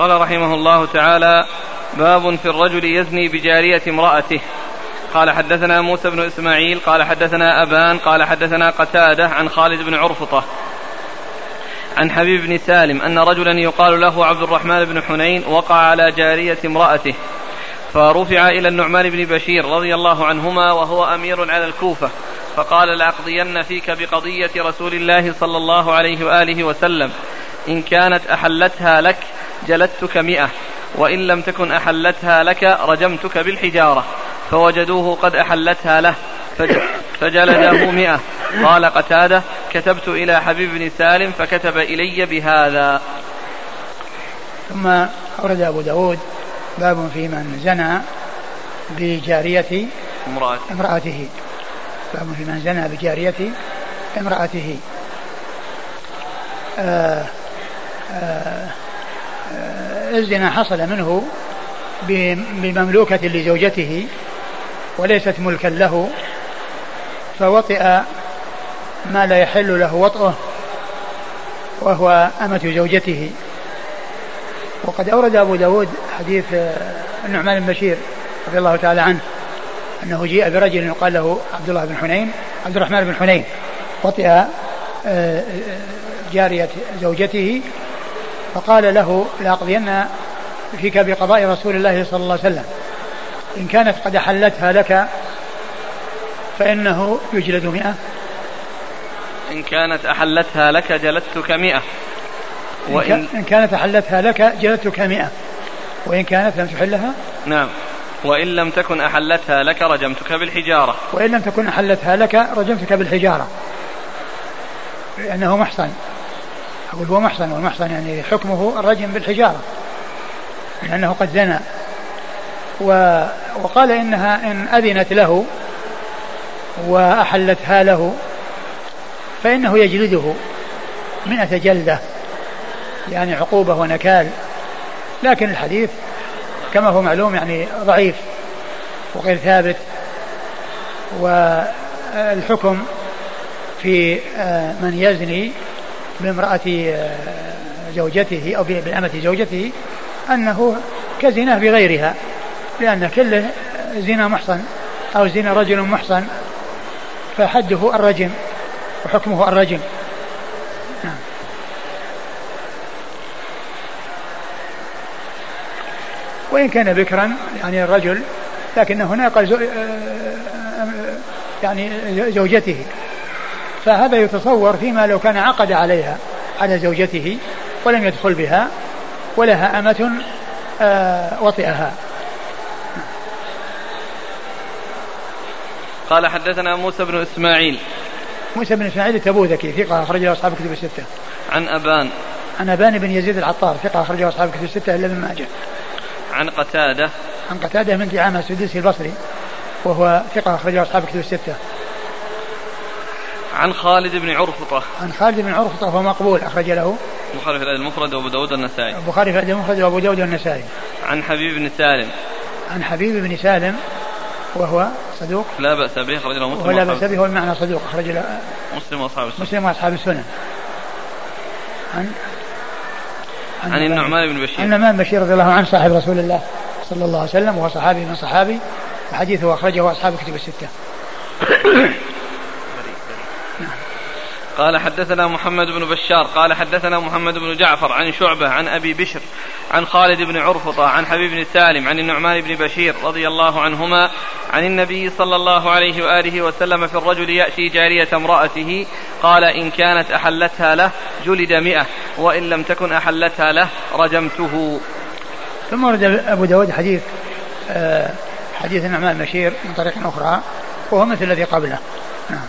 قال رحمه الله تعالى باب في الرجل يزني بجارية امرأته. قال حدثنا موسى بن إسماعيل قال حدثنا أبان قال حدثنا قتادة عن خالد بن عرفطة. عن حبيب بن سالم أن رجلا يقال له عبد الرحمن بن حنين وقع على جارية امرأته فرفع إلى النعمان بن بشير رضي الله عنهما وهو أمير على الكوفة فقال لأقضين فيك بقضية رسول الله صلى الله عليه وآله وسلم إن كانت أحلتها لك جلدتك مئة وإن لم تكن أحلتها لك رجمتك بالحجارة فوجدوه قد أحلتها له فجلده مئة. قال قتادة كتبت إلى حبيب بن سالم فكتب إلي بهذا. ثم أورد أبو داود باب في من زنى بجارية امرأته, امرأته. باب في من زنى بجارية امرأته. آه آه الزنا حصل منه بمملوكة لزوجته وليست ملكا له فوطئ ما لا يحل له وطئه وهو أمة زوجته. وقد أورد أبو داود حديث النعمان بن بشير رضي الله تعالى عنه أنه جيء برجل يقال له عبد الله بن حنين عبد الرحمن بن حنين وطئ آه، جارية زوجته فقال له لأقضين فيك بقضاء رسول الله صلى الله عليه وسلم. إن كانت قد أحلتها لك فإنه يجلد مئة. إن كانت أحلتها لك جلدتك مئة. وإن إن كانت أحلتها لك جلدتك مئة. وإن كانت لم تحلها؟ نعم. وإن لم تكن أحلتها لك رجمتك بالحجارة. وإن لم تكن أحلتها لك رجمتك بالحجارة. لأنه محصن. أقول هو محصن والمحصن يعني حكمه الرجم بالحجارة لأنه قد زنى. و وقال إنها إن أذنت له وأحلتها له فإنه يجلده مئة جلدة يعني عقوبة ونكال. لكن الحديث كما هو معلوم يعني ضعيف وغير ثابت والحكم في آه، من يزني بامرأة آه، زوجته أو بأمة زوجته أنه كزناه بغيرها لأن كله زنا محصن أو زنا رجل محصن فحده الرجم وحكمه الرجم. نعم. وإن كان بكرا يعني الرجل لكن هنا قال آه، آه، يعني زوجته. فهذا يتصور فيما لو كان عقد عليها على زوجته ولم يدخل بها ولها أمة آه، وطئها. قال حدثنا موسى بن إسماعيل. موسى بن إسماعيل التبوذكي ثقة أخرجه أصحاب الكتب الستة. عن أبان. عن أبان بن يزيد العطار ثقة أخرجه أصحاب الكتب الستة إلا ابن ماجه. عن قتادة. عن قتادة من دعامة السدوسي البصري وهو ثقة أخرجه أصحاب الكتب الستة. عن خالد بن عرفطة. عن خالد بن عرفطة وهو مقبول أخرج له. البخاري في الأدب المفرد وأبو داود والنسائي. البخاري في الأدب المفرد وأبو داود والنسائي. عن حبيب بن سالم. عن حبيب بن سالم وهو صدوق. لا بأس به أخرج له مسلم ولا بأس به هو المعنى صدوق أخرج له. مسلم وأصحاب السنن مسلم وأصحاب السنن عن عن, عن النعمان بن بشير. عن النعمان بن بشير رضي الله عنه صاحب رسول الله صلى الله عليه وسلم وهو صحابي من صحابي وحديثه أخرجه أصحاب الكتب الستة. قال حدثنا محمد بن بشار قال حدثنا محمد بن جعفر عن شعبة عن أبي بشر عن خالد بن عرفطة عن حبيب بن سالم عن النعمان بن بشير رضي الله عنهما عن النبي صلى الله عليه وآله وسلم في الرجل يأتي جارية امرأته قال إن كانت أحلتها له جلد مئة وإن لم تكن أحلتها له رجمته. ثم ورد أبو داود حديث آه، حديث النعمان بشير من طريق أخرى وهو مثل الذي قبله. نعم.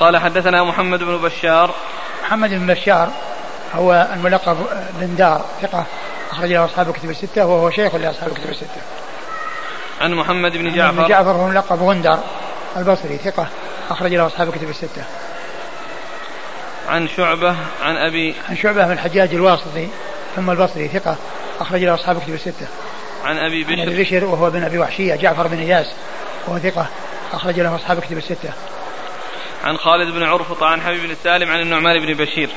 قال حدثنا محمد بن بشار محمد بن بشار هو الملقب بن دار ثقة أخرج له أصحاب الكتب الستة وهو شيخ لأصحاب الكتب الستة. عن محمد بن جعفر بن جعفر هو ملقب غندر البصري ثقة أخرج له أصحاب الكتب الستة. عن شعبة عن أبي عن شعبة بن الحجاج الواسطي ثم البصري ثقة أخرج له أصحاب الكتب الستة. عن أبي بشر عن أبي بشر وهو بن أبي وحشية جعفر بن إياس وهو ثقة أخرج له أصحاب الكتب الستة. عن خالد بن عرفطة عن حبيب بن سالم عن النعمان بن بشير.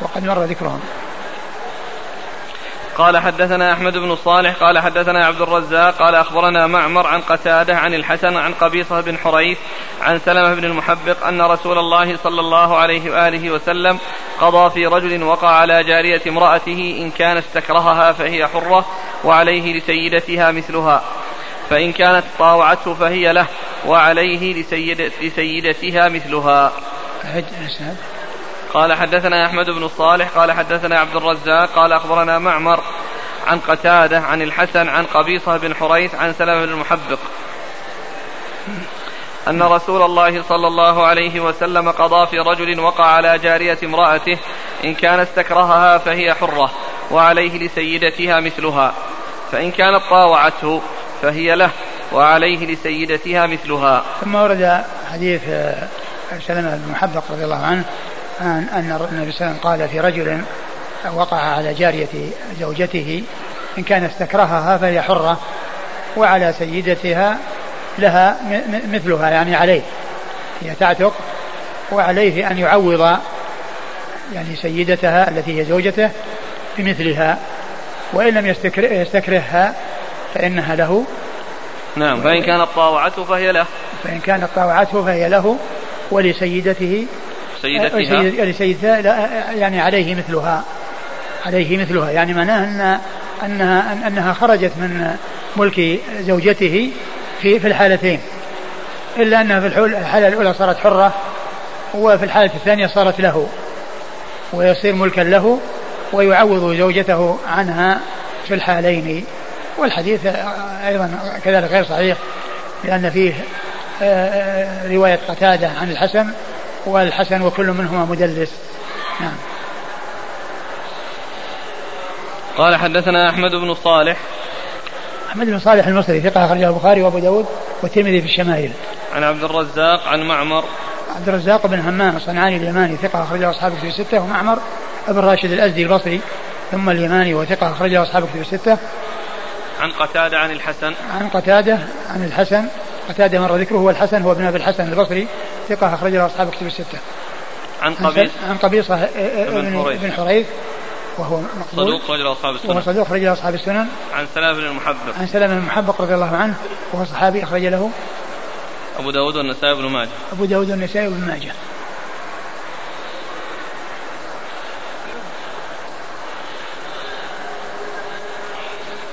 وقد مر ذكرهم. قال حدثنا أحمد بن صالح قال حدثنا عبد الرزاق قال أخبرنا معمر عن قتادة عن الحسن عن قبيصة بن حريث عن سلمة بن المحبق أن رسول الله صلى الله عليه وآله وسلم قضى في رجل وقع على جارية امرأته إن كانت تكرهها فهي حرة وعليه لسيدتها مثلها. فإن كانت طاوعته فهي له وعليه لسيد لسيدتها مثلها. قال حدثنا أحمد بن الصالح قال حدثنا عبد الرزاق قال أخبرنا معمر عن قتادة عن الحسن عن قبيصة بن حريث عن سلمة بن المحبق. أن رسول الله صلى الله عليه وسلم قضى في رجل وقع على جارية امرأته إن كان استكرهها فهي حرة وعليه لسيدتها مثلها. فإن كانت طاوعته فهي له وعليه لسيدتها مثلها. ثم ورد حديث آه، سلمة بن محبق رضي الله عنه أن أن النبي صلى الله عليه وسلم قال في رجل وقع على جارية زوجته إن كان استكرهها فهي حرة وعلى سيدتها لها مثلها يعني عليه. هي تعتق وعليه أن يعوض يعني سيدتها التي هي زوجته بمثلها. وإن لم يستكرهها فإنها له نعم فإن كانت طاوعته فهي له. فإن كانت طاوعته فهي له ولسيدته سيدتها. لسيدتها يعني عليه مثلها عليه مثلها. يعني معناه أن أنها أنها خرجت من ملك زوجته في في الحالتين. إلا أنها في الحالة الأولى صارت حرة وفي الحالة الثانية صارت له. ويصير ملكا له ويعوض زوجته عنها في الحالين. والحديث أيضا كذلك غير صحيح لأن فيه آه، آه، رواية قتادة عن الحسن والحسن وكل منهما مدلس. نعم. قال حدثنا أحمد بن صالح. أحمد بن صالح المصري ثقة أخرجه البخاري وأبو داود والترمذي في الشمائل. عن عبد الرزاق عن معمر. عبد الرزاق بن همام الصنعاني اليماني ثقة أخرجه أصحاب في الستة ومعمر ابن راشد الأزدي البصري ثم اليماني وثقة أخرجه أصحاب في الستة عن قتادة عن الحسن. عن قتادة عن الحسن. قتادة مر ذكره هو الحسن هو ابن أبي الحسن البصري. ثقة أخرجه أصحاب كتب الستة. عن قبيص. عن قبيصة بن حريث. وهو مقبول. صدوق رجل أصحاب السنن. وهو صدوق رجل أصحاب السنن. عن سلام بن المحبق عن سلام بن المحبق رضي الله عنه وهو صحابي أخرج له. أبو داود والنسائي بن ماجه. أبو داود والنسائي بن ماجه.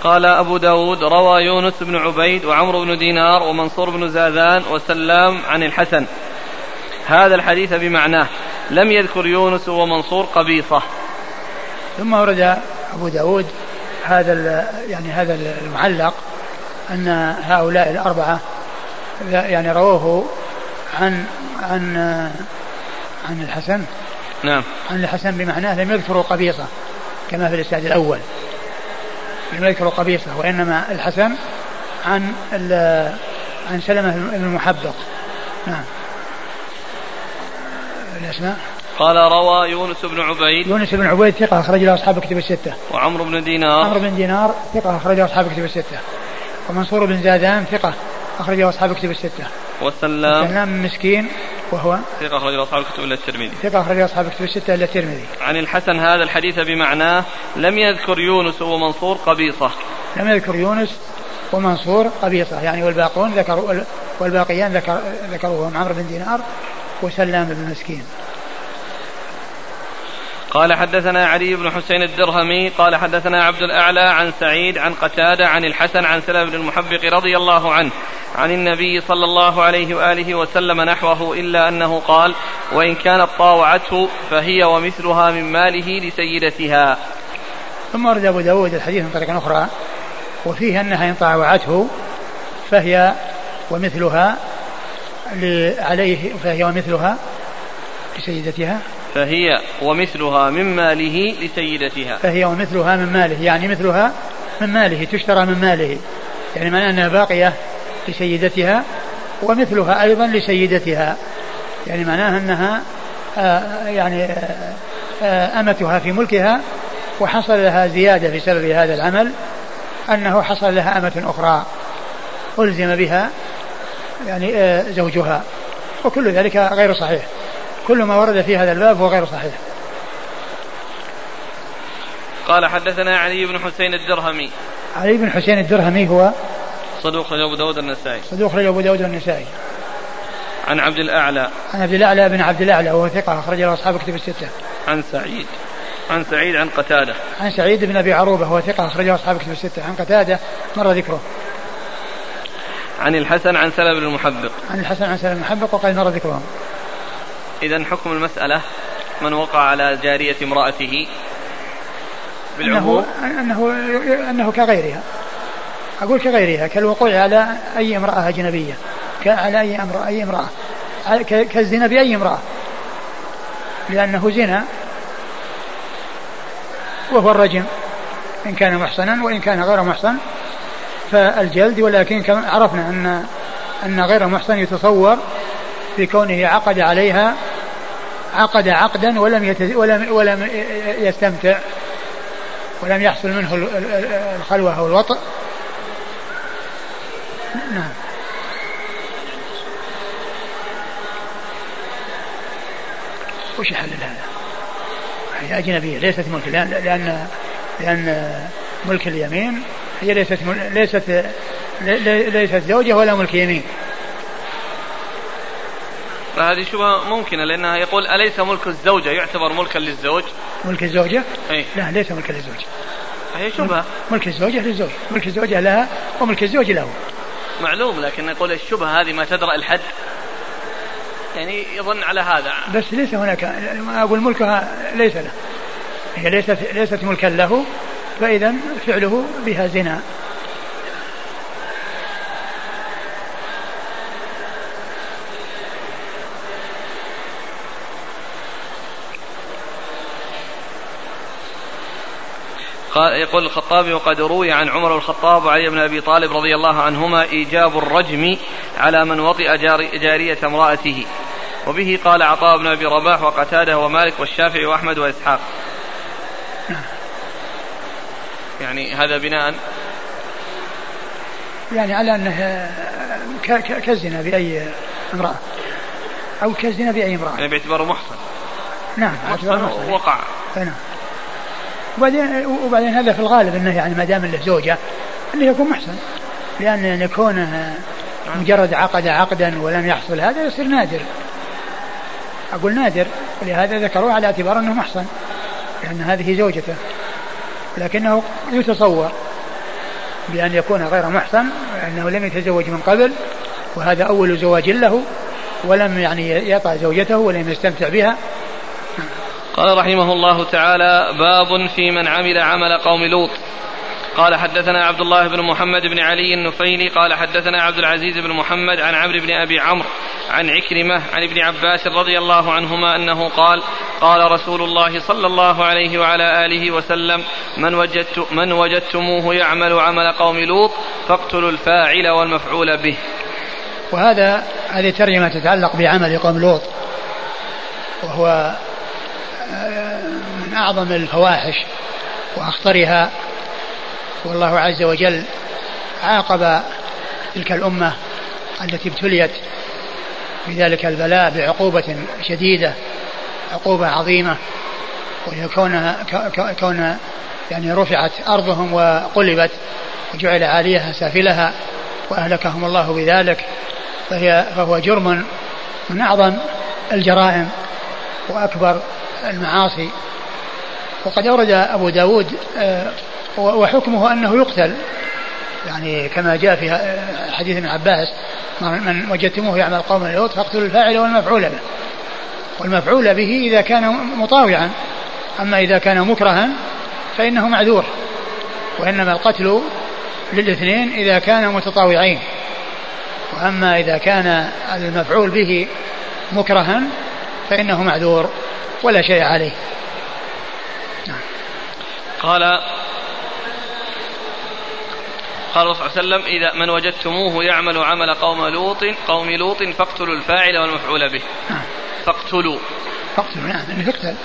قال أبو داود روى يونس بن عبيد وعمرو بن دينار ومنصور بن زاذان وسلام عن الحسن. هذا الحديث بمعناه لم يذكر يونس ومنصور قبيصة. ثم ورد أبو داود هذا يعني هذا المعلق أن هؤلاء الأربعة يعني رووه عن عن عن الحسن. نعم. عن الحسن بمعناه لم يذكروا قبيصة كما في الإسناد الأول. لم يذكروا قبيصة وإنما الحسن عن عن سلمة المحبق. نعم. الأسماء؟ قال روى يونس بن عبيد. يونس بن عبيد ثقة أخرج له أصحاب كتب الستة. وعمرو بن دينار. عمرو بن دينار ثقة أخرج له أصحاب كتب الستة. ومنصور بن زادان ثقة أخرج له أصحاب كتب الستة. والسلام سلام مسكين وهو ثقة أخرج أصحاب الكتب إلا الترمذي. ثقة أخرج أصحاب الكتب الستة إلا الترمذي. عن الحسن هذا الحديث بمعناه لم يذكر يونس ومنصور قبيصة. لم يذكر يونس ومنصور قبيصة. يعني والباقون ذكروا والباقيان ذكر ذكروهم. عمرو بن دينار وسلام بن مسكين. قال حدثنا علي بن حسين الدرهمي قال حدثنا عبد الأعلى عن سعيد عن قتادة عن الحسن عن سلم بن المحبق رضي الله عنه عن النبي صلى الله عليه وآله وسلم نحوه إلا أنه قال وإن كانت طاوعته فهي ومثلها من ماله لسيدتها. ثم ورد أبو داود الحديث من طريق أخرى وفيه أنها إن طاوعته فهي ومثلها عليه فهي ومثلها لسيدتها. فهي ومثلها من ماله لسيدتها. فهي ومثلها من ماله يعني مثلها من ماله تشترى من ماله. يعني معنى أنها باقية لسيدتها ومثلها أيضا لسيدتها. يعني معناها أنها آه يعني آه, آه، أمتها في ملكها وحصل لها زيادة بسبب هذا العمل أنه حصل لها أمة أخرى ألزم بها يعني زوجها. وكل ذلك غير صحيح. كل ما ورد في هذا الباب هو غير صحيح. قال حدثنا علي بن حسين الدرهمي. علي بن حسين الدرهمي هو صدوق رجل أبو داود النسائي. صدوق رجل أبو داود النسائي. عن عبد الأعلى. عن عبد الأعلى بن عبد الأعلى وهو ثقة أخرج له أصحاب كتب الستة. عن سعيد. عن سعيد عن قتادة. عن سعيد بن أبي عروبة وهو ثقة أخرجه أصحاب كتب الستة. عن قتادة مر ذكره. عن الحسن عن سلم بن المحبق. عن الحسن عن سلم بن المحبق وقد مر ذكرهم إذا حكم المسألة من وقع على جارية امرأته بالعموم. أنه, أنه, أنه كغيرها. أقول كغيرها كالوقوع على أي امرأة أجنبية. على أي امرأة أي امرأة. كالزنا بأي امرأة. لأنه زنا. وهو الرجم. إن كان محصنا وإن كان غير محصن فالجلد ولكن عرفنا أن أن غير محصن يتصور في كونه عقد عليها عقد عقدا ولم. ولم ولم يستمتع ولم يحصل منه الخلوة أو الوطء نعم وش يحلل هذا؟ هي أجنبية ليست ملك لأن لأن, لأن ملك اليمين هي ليست ليست ليست زوجة ولا ملك يمين هذه شبهة ممكنة؟ لأنها يقول أليس ملك الزوجة؟ يعتبر ملكا للزوج؟ ملك الزوجة؟ أي لا ليس ملكا للزوجة هي شبهة ملك الزوجة للزوج. ملك الزوجة لها وملك الزوج له. معلوم لكن نقول الشبهة هذه ما تدرأ الحد. يعني يظن على هذا. بس ليس هناك. أقول ملكها ليس له. هي ليست ليست ملكا له فإذا فعله بها زنا. قال يقول الخطابي وقد روي عن عمر الخطاب وعلي بن أبي طالب رضي الله عنهما إيجاب الرجم على من وطئ جارية امرأته وبه قال عطاء بن أبي رباح وقتاده ومالك والشافعي وأحمد وإسحاق. يعني هذا بناء يعني على أنه كالزنا بأي امرأة أو كالزنا بأي امرأة. يعني باعتباره محصن. نعم باعتباره محصن وقع. نعم. وبعدين وبعدين هذا في الغالب إنه يعني ما دام له زوجة إنه يكون محسن. لأن كونه مجرد عقد عقدا ولم يحصل هذا يصير نادر. أقول نادر ولهذا ذكروه على اعتبار إنه محصن لأن هذه زوجته. لكنه يتصور بأن يكون غير محصن أنه لم يتزوج من قبل وهذا أول زواج له ولم يعني يطع زوجته ولم يستمتع بها. قال رحمه الله تعالى باب في من عمل عمل قوم لوط قال حدثنا عبد الله بن محمد بن علي النفيلي قال حدثنا عبد العزيز بن محمد عن عمرو بن أبي عمرو عن عكرمة عن ابن عباس رضي الله عنهما أنه قال قال رسول الله صلى الله عليه وعلى آله وسلم من وجدت من وجدتموه يعمل عمل قوم لوط فاقتلوا الفاعل والمفعول به. وهذا هذه ترجمة تتعلق بعمل قوم لوط وهو من أعظم الفواحش وأخطرها والله عز وجل عاقب تلك الأمة التي ابتليت بذلك البلاء بعقوبة شديدة عقوبة عظيمة وهي كون يعني رفعت أرضهم وقلبت وجعل عاليها سافلها وأهلكهم الله بذلك فهي فهو جرم من أعظم الجرائم وأكبر المعاصي. وقد أورد أبو داود آه، وحكمه أنه يقتل. يعني كما جاء في حديث ابن عباس من وجدتموه يعمل قوم لوط فاقتلوا الفاعل والمفعول به. والمفعول به إذا كان مطاوعا. أما إذا كان مكرها فإنه معذور. وإنما القتل للاثنين إذا كانوا متطاوعين. وأما إذا كان المفعول به مكرها فإنه معذور ولا شيء عليه. قال قال صلى الله عليه وسلم إذا من وجدتموه يعمل عمل قوم لوط قوم لوط فاقتلوا الفاعل والمفعول به. نعم. فاقتلوا. فاقتلوا نعم يعني يقتل.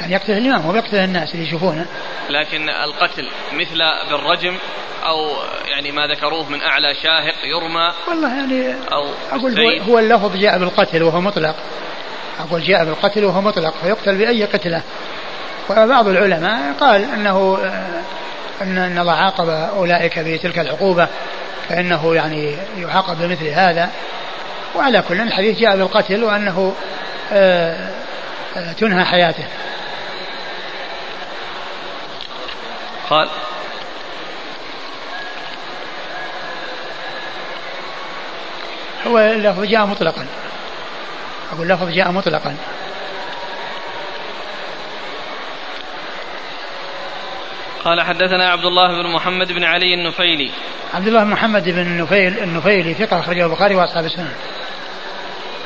يعني يقتل الإمام هو يقتل الناس اللي يشوفونه. لكن القتل مثل بالرجم أو يعني ما ذكروه من أعلى شاهق يرمى والله يعني أو أقول هو, هو اللفظ جاء بالقتل وهو مطلق. أقول جاء بالقتل وهو مطلق فيقتل بأي قتلة. وبعض العلماء قال آه، أن أن الله عاقب أولئك بتلك العقوبة فإنه يعني يعاقب بمثل هذا. وعلى كل الحديث جاء بالقتل وأنه آه، آه، تنهى حياته. قال هو اللفظ جاء مطلقا. أقول اللفظ جاء مطلقا. قال حدثنا عبد الله بن محمد بن علي النفيلي. عبد الله بن محمد بن النفيل النفيلي ثقة أخرجه البخاري وأصحاب السنن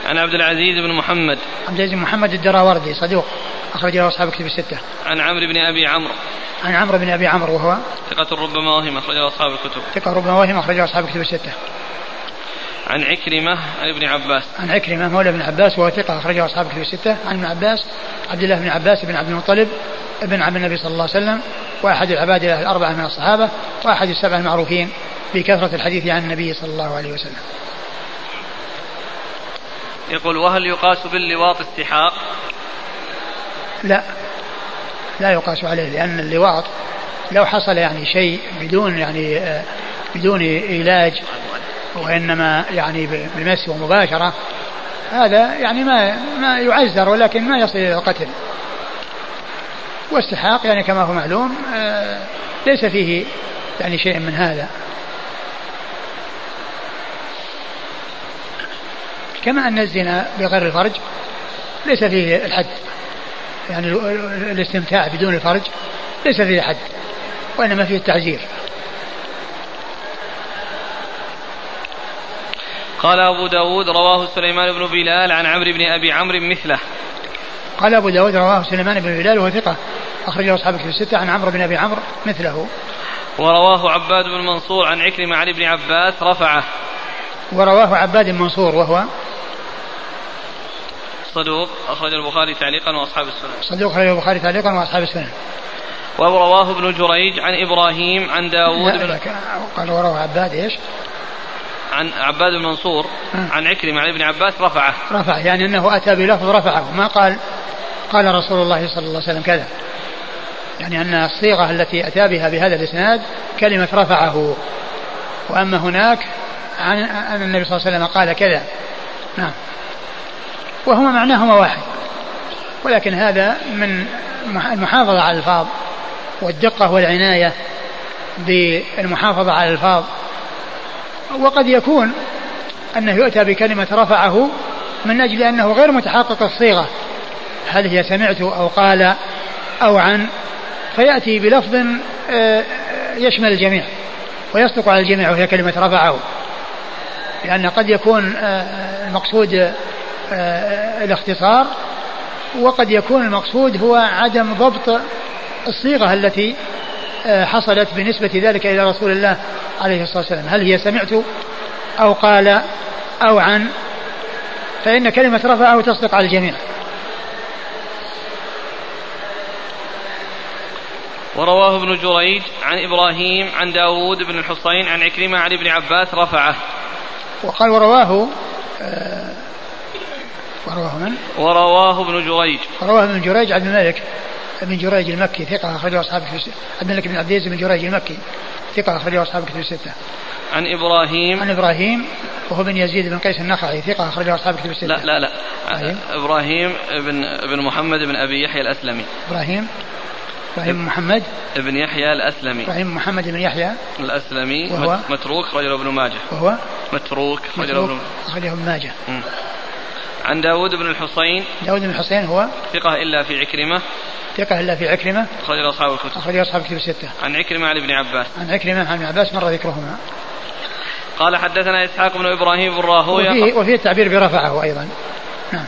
عن عبد العزيز بن محمد. عبد العزيز بن محمد الدراوردي صدوق أخرج له أصحاب كتب الستة. عن عمرو بن أبي عمرو. عن عمرو بن أبي عمرو وهو؟ ثقة ربما وهم أخرجه أصحاب الكتب. ثقة ربما وهم أخرجه أصحاب كتب الستة. عن عكرمة عن ابن عباس. عن عكرمة مولى ابن عباس وهو ثقة أخرجه أصحاب كتب الستة. عن ابن عباس عبد الله بن عباس بن عبد المطلب. ابن عم النبي صلى الله عليه وسلم وأحد العباد الأربعة من الصحابة وأحد السبع المعروفين بكثرة الحديث عن النبي صلى الله عليه وسلم. يقول وهل يقاس باللواط استحاق؟ لا. لا يقاس عليه لأن اللواط لو حصل يعني شيء بدون يعني بدون علاج وإنما يعني بمس ومباشرة هذا يعني ما ما يعزر ولكن ما يصل إلى القتل. واستحاق يعني كما هو معلوم آه، ليس فيه يعني شيء من هذا. كما أن الزنا بغير الفرج ليس فيه الحد. يعني الاستمتاع بدون الفرج ليس فيه حد وإنما فيه التعزير. قال أبو داود رواه سليمان بن بلال عن عمرو بن أبي عمرو مثله. قال أبو داود رواه سليمان بن بلال وهو ثقة. أخرجه أصحاب في الستة عن عمرو بن أبي عمرو مثله. ورواه عباد بن منصور عن عكرمة عن ابن عباس رفعه. ورواه عباد بن منصور وهو صدوق أخرج البخاري تعليقا وأصحاب السنن. صدوق أخرج البخاري تعليقا وأصحاب السنن. ورواه ابن جريج عن إبراهيم عن داود بن قال ورواه عباد إيش؟ عن عباد بن منصور عن عكرمة عن ابن عباس رفعه. رفع يعني أنه أتى بلفظ رفعه ما قال قال رسول الله صلى الله عليه وسلم كذا. يعني أن الصيغة التي أتى بها بهذا الإسناد كلمة رفعه. وأما هناك عن أن النبي صلى الله عليه وسلم قال كذا. نعم. وهما معناهما واحد. ولكن هذا من المحافظة على الألفاظ والدقة والعناية بالمحافظة على الألفاظ. وقد يكون أنه يؤتى بكلمة رفعه من أجل أنه غير متحقق الصيغة. هل هي سمعت أو قال أو عن فيأتي بلفظ آه، يشمل الجميع ويصدق على الجميع وهي كلمة رفعه لأن قد يكون آه، المقصود آه، الاختصار وقد يكون المقصود هو عدم ضبط الصيغة التي حصلت بنسبة ذلك إلى رسول الله عليه الصلاة والسلام. هل هي سمعت أو قال أو عن؟ فإن كلمة رفعه تصدق على الجميع. ورواه ابن جريج عن إبراهيم عن داود بن الحصين عن عكرمة عن ابن عباس رفعه وقال ورواه آه ورواه من؟ ورواه ابن جريج ورواه ابن جريج عبد الملك بن جريج المكي ثقة أخرجه أصحاب في عبد الملك بن عبد العزيز بن جريج المكي ثقة أخرجه أصحاب كتب الستة. عن إبراهيم عن إبراهيم وهو بن يزيد بن قيس النخعي ثقة أخرجه أصحاب كتب الستة. لا لا لا طيب. إبراهيم بن بن محمد بن أبي يحيى الأسلمي. إبراهيم إبراهيم محمد. ابن يحيى الأسلمي. إبراهيم محمد بن يحيى. الأسلمي وهو؟ متروك رجل ابن ماجه. وهو؟ متروك رجل ابن رجل ابن ماجه. عن داود بن الحصين. داود بن الحصين هو؟ ثقة إلا في عكرمة. ثقة إلا في عكرمة. أخرج أصحاب الكتب. أخرج أصحاب الكتب الستة. عن عكرمة عن ابن عباس. عن عكرمة عن ابن عباس مر ذكرهما. قال حدثنا إسحاق بن إبراهيم بن راهويه وفيه, وفيه التعبير برفعه أيضا. نعم.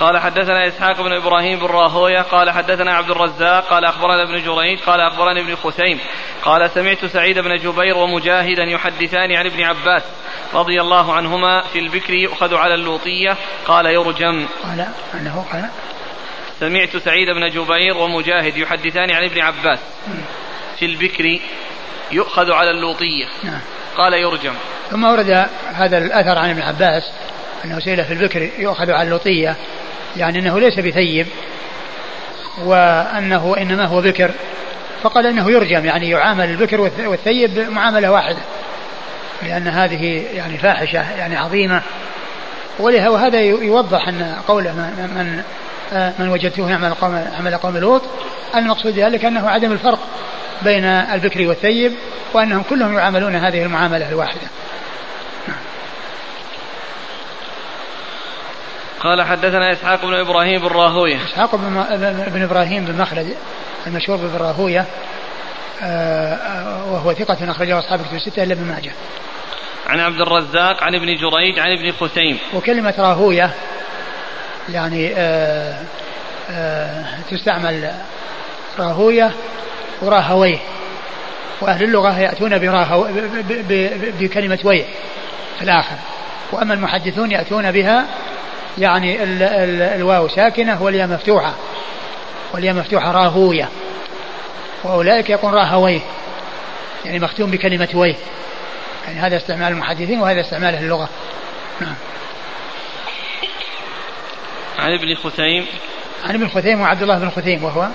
قال حدثنا إسحاق بن إبراهيم بن راهوية قال حدثنا عبد الرزاق قال أخبرنا ابن جريج قال أخبرني ابن خثيم قال سمعت سعيد بن جبير ومجاهدا يحدثان عن ابن عباس رضي الله عنهما في البكر يؤخذ على اللوطية قال يرجم. قال أنه قال. سمعت سعيد بن جبير ومجاهد يحدثان عن ابن عباس في البكر يؤخذ على اللوطية نعم. قال يرجم. ثم ورد هذا الأثر عن ابن عباس أنه سئل في البكر يؤخذ على اللوطية يعني أنه ليس بثيب وأنه إنما هو بكر. فقال أنه يرجم يعني يعامل البكر والثيب معاملة واحدة لأن هذه يعني فاحشة يعني عظيمة. وهذا يوضح أن قوله من, من وجدته يعمل قوم عمل قوم لوط. المقصود ذلك أنه عدم الفرق بين البكر والثيب وأنهم كلهم يعاملون هذه المعاملة الواحدة. قال حدثنا إسحاق بن إبراهيم بن راهويه اسحاق بن إبراهيم بن مخلد المشهور بن راهويه آه، وهو ثقة أخرجه أصحاب كتب الستة إلا ابن ماجه. عن عبد الرزاق عن ابن جريج عن ابن خثيم. وكلمة راهوية يعني آآ آه، آآ آه، تستعمل راهوية وراهويه وأهل اللغة يأتون براهو بكلمة ويه في الآخر وأما المحدثون يأتون بها يعني ال ال الواو ساكنة والياء مفتوحة. والياء مفتوحة راهوية. وأولئك يقول راهويه. يعني مختوم بكلمة ويه. يعني هذا استعمال المحدثين وهذا استعمال أهل اللغة. نعم. عن ابن خثيم. عن ابن خثيم وعبد الله بن خثيم وهو؟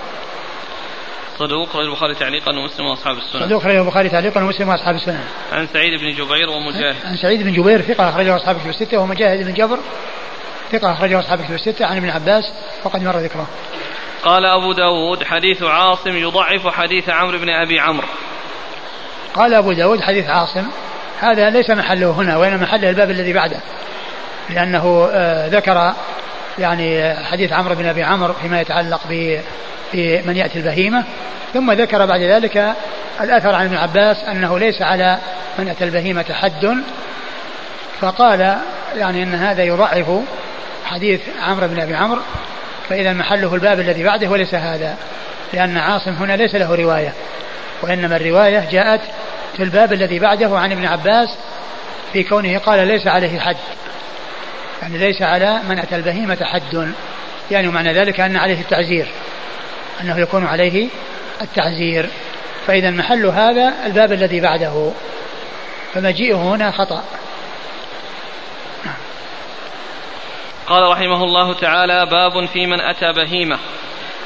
صدوق أخرجه البخاري تعليقا ومسلم وأصحاب السنن. صدوق أخرجه البخاري تعليقا ومسلم وأصحاب السنن. عن سعيد بن جبير ومجاهد. عن سعيد بن جبير ثقة أخرجه أصحاب الكتب الستة ومجاهد بن جبر ثقة أخرجه أصحاب الكتب الستة عن ابن عباس وقد مر ذكره. قال أبو داود حديث عاصم يضعف حديث عمرو بن أبي عمرو. قال أبو داود حديث عاصم هذا ليس محله هنا وإنما محله الباب الذي بعده. لأنه آه ذكر يعني حديث عمرو بن أبي عمرو فيما يتعلق في من يأتي البهيمة. ثم ذكر بعد ذلك الأثر عن ابن عباس أنه ليس على من أتى البهيمة حد. فقال يعني أن هذا يضعف حديث عمرو بن أبي عمرو فإذا محله الباب الذي بعده وليس هذا لأن عاصم هنا ليس له رواية وإنما الرواية جاءت في الباب الذي بعده عن ابن عباس في كونه قال ليس عليه حد. يعني ليس على من أتى البهيمة حد يعني معنى ذلك أن عليه التعزير أنه يكون عليه التعزير. فإذا محل هذا الباب الذي بعده فمجيئه هنا خطأ. قال رحمه الله تعالى باب في من أتى بهيمة.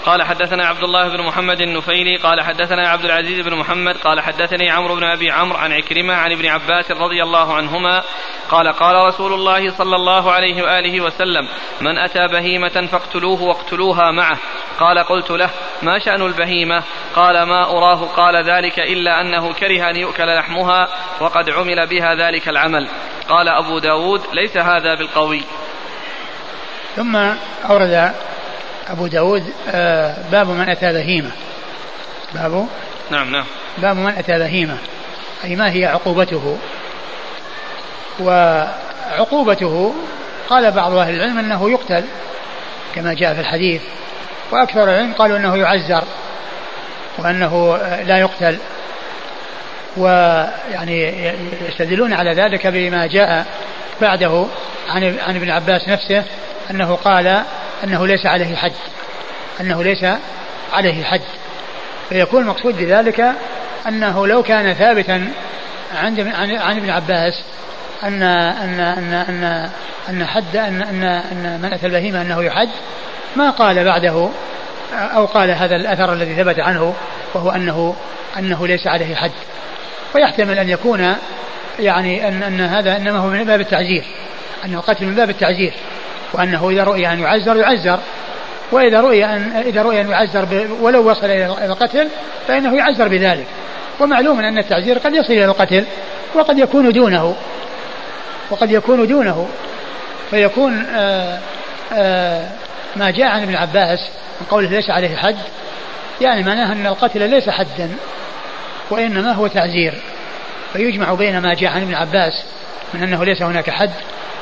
قال حدثنا عبد الله بن محمد النفيلي قال حدثنا عبد العزيز بن محمد قال حدثني عمرو بن أبي عمرو عن عكرمة عن ابن عباس رضي الله عنهما قال قال رسول الله صلى الله عليه وآله وسلم من أتى بهيمة فاقتلوه واقتلوها معه. قال قلت له ما شأن البهيمة؟ قال ما أراه. قال ذلك إلا أنه كره أن يؤكل لحمها وقد عمل بها ذلك العمل. قال أبو داود ليس هذا بالقوي. ثم أورد أبو داود آه، باب من أتى بهيمة باب؟ نعم نعم. باب من أتى بهيمة أي ما هي عقوبته؟ وعقوبته قال بعض أهل العلم أنه يقتل كما جاء في الحديث. وأكثر العلم قالوا أنه يعزر وأنه لا يقتل. ويعني يستدلون على ذلك بما جاء بعده عن عن ابن عباس نفسه أنه قال أنه ليس عليه حد أنه ليس عليه حد فيكون المقصود بذلك أنه لو كان ثابتا عند عن ابن عباس أن أن أن أن أن حد أن أن أن من أتى البهيمة أنه يحد ما قال بعده أو قال هذا الأثر الذي ثبت عنه وهو أنه أنه ليس عليه حد ويحتمل أن يكون يعني أن أن هذا إنما هو من باب التعزير أن القتل من باب التعزير وأنه إذا رؤي أن يعزر يعزر. وإذا رؤي أن إذا رؤي أن يعزر ولو وصل إلى القتل فإنه يعزر بذلك. ومعلوم أن التعزير قد يصل إلى القتل وقد يكون دونه. وقد يكون دونه. فيكون آآ آآ ما جاء عن ابن عباس من قوله ليس عليه حد يعني معناه أن القتل ليس حدا وإنما هو تعزير. فيجمع بين ما جاء عن ابن عباس من أنه ليس هناك حد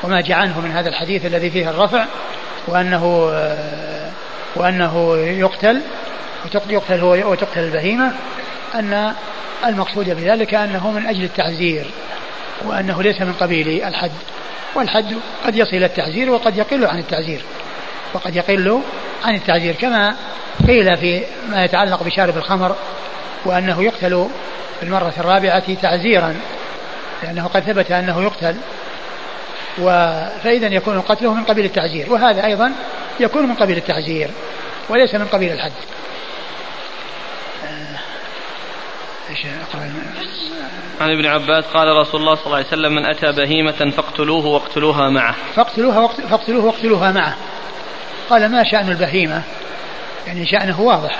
وما جاء عنه من هذا الحديث الذي فيه الرفع وأنه وأنه يقتل يقتل هو وتقتل البهيمة أن المقصود بذلك أنه من أجل التعزير وأنه ليس من قبيل الحد والحد قد يصل إلى التعزير وقد يقل عن التعزير وقد يقل عن التعزير كما قيل في ما يتعلق بشارب الخمر وأنه يقتل في المرة الرابعة تعزيرا لأنه قد ثبت أنه يقتل. فإذا يكون قتله من قبيل التعزير وهذا أيضا يكون من قبيل التعزير وليس من قبيل الحد. آه، إيش عن ابن عباس قال رسول الله صلى الله عليه وسلم من أتى بهيمة فاقتلوه واقتلوها معه. فاقتلوها فاقتلوه واقتلوها معه. قال ما شأن البهيمة؟ يعني شأنه واضح.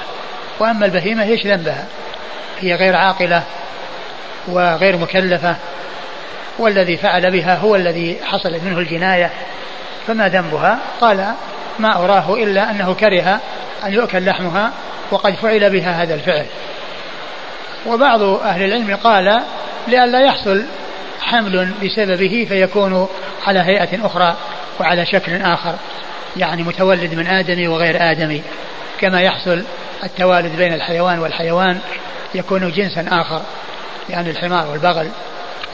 وأما البهيمة إيش ذنبها. هي غير عاقلة وغير مكلفة. والذي فعل بها هو الذي حصلت منه الجناية. فما ذنبها؟ قال ما أراه إلا أنه كره أن يؤكل لحمها وقد فعل بها هذا الفعل. وبعض أهل العلم قال لئلا يحصل حمل بسببه فيكون على هيئة أخرى وعلى شكل آخر يعني متولد من آدمي وغير آدمي. كما يحصل التوالد بين الحيوان والحيوان يكون جنسا آخر يعني الحمار والبغل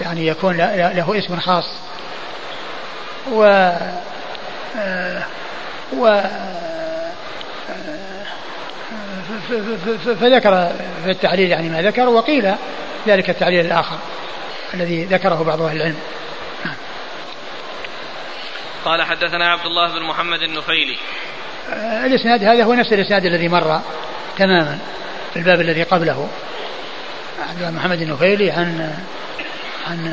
يعني يكون له اسم خاص. و آه، و آه، فذكر في التعليل يعني ما ذكر وقيل ذلك التعليل الآخر الذي ذكره بعض أهل العلم. قال حدثنا عبد الله بن محمد النفيلي. آه، الإسناد هذا هو نفس الإسناد الذي مر تماما في الباب الذي قبله. عن محمد النفيلي عن عن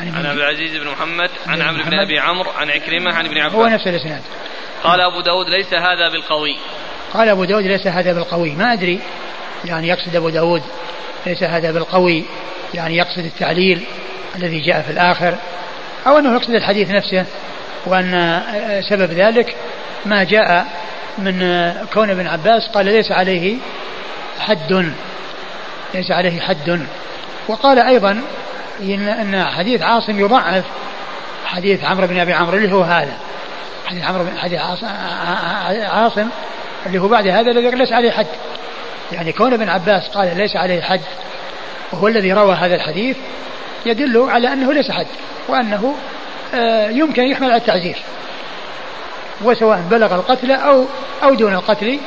عن, عن عبد العزيز بن محمد عن عمرو بن أبي عمرو عن عكرمة عن ابن عباس. هو نفس الإسناد. قال أبو داود ليس هذا بالقوي. قال أبو داود ليس هذا بالقوي. ما أدري. يعني يقصد أبو داود ليس هذا بالقوي. يعني يقصد التعليل الذي جاء في الآخر. أو أنه يقصد الحديث نفسه وأن سبب ذلك ما جاء من كون ابن عباس قال ليس عليه حد. ليس عليه حد. وقال أيضا إن, إن حديث عاصم يضعف حديث عمرو بن أبي عمرو اللي هو هذا. حديث عمرو بن حديث عاصم اللي هو بعد هذا الذي ليس عليه حد. يعني كون ابن عباس قال ليس عليه حد وهو الذي روى هذا الحديث يدل على أنه ليس حد وأنه آه، يمكن يحمل على التعزير وسواء بلغ القتل أو أو دون القتل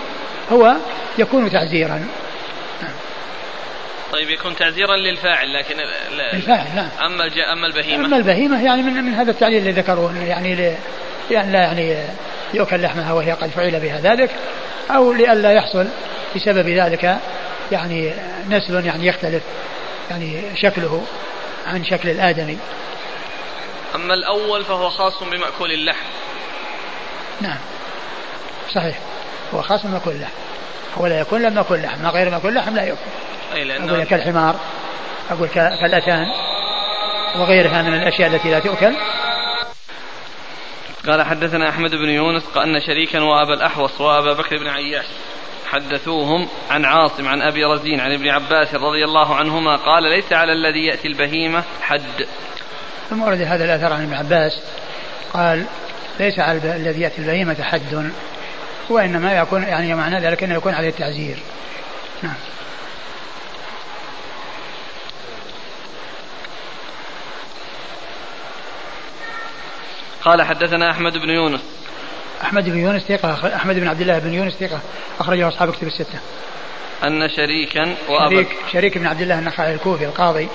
هو يكون تعزيرا طيب يكون تعزيرا للفاعل لكن الفاعل نعم أما أما البهيمة. أما البهيمة يعني من من هذا التعليل اللي ذكروه يعني ل يعني لا يعني يؤكل لحمها وهي قد فعل بها ذلك أو لئلا يحصل بسبب ذلك يعني نسل يعني يختلف يعني شكله عن شكل الآدمي. أما الأول فهو خاص بمأكول اللحم. نعم. صحيح. هو خاص بمأكول اللحم. هو لا يكون لم يكن لحم. ما غير مأكول اللحم لا يكون أي لأنه أقول كالحمار أقول كالأتان وغيرها من الأشياء التي لا تؤكل. قال حدثنا أحمد بن يونس أن شريكا وأبا الأحوص وأبا بكر بن عياش حدثوهم عن عاصم عن أبي رزين عن ابن عباس رضي الله عنهما قال ليس على الذي يأتي البهيمة حد. ثم ورد هذا الأثر عن ابن عباس قال ليس على الذي يأتي البهيمة حد. وإنما يكون يعني معنى ذلك أنه يكون عليه التعزير. نعم. قال حدثنا أحمد بن يونس. أحمد بن يونس ثقة أحمد بن عبد الله بن يونس ثقة أخرجه أصحاب كتب الستة. أن شريكا وأبا شريك, شريك بن عبد الله النخعي الكوفي القاضي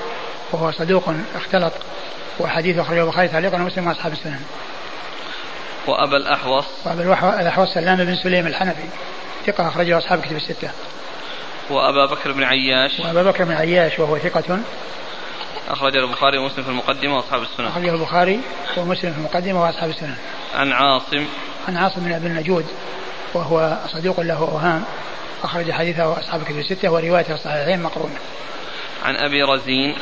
وهو صدوق اختلط وحديث أخرجه البخاري تعليقا ومسلم وأصحاب السنن. وأبا الأحوص. وأبا الأحوص سلام بن سليم الحنفي ثقة أخرجه أصحاب كتب الستة. وأبا بكر بن عياش. وأبا بكر بن عياش وهو ثقة أخرجه البخاري ومسلم في المقدمة وأصحاب السنن أخرجه البخاري ومسلم في المقدمة وأصحاب السنن عن عاصم. عن عاصم بن أبي النجود وهو صديق له أوهام أخرج حديثه أصحاب الكتب الستة وروايته الصحيحين مقرونة عن أبي رزين.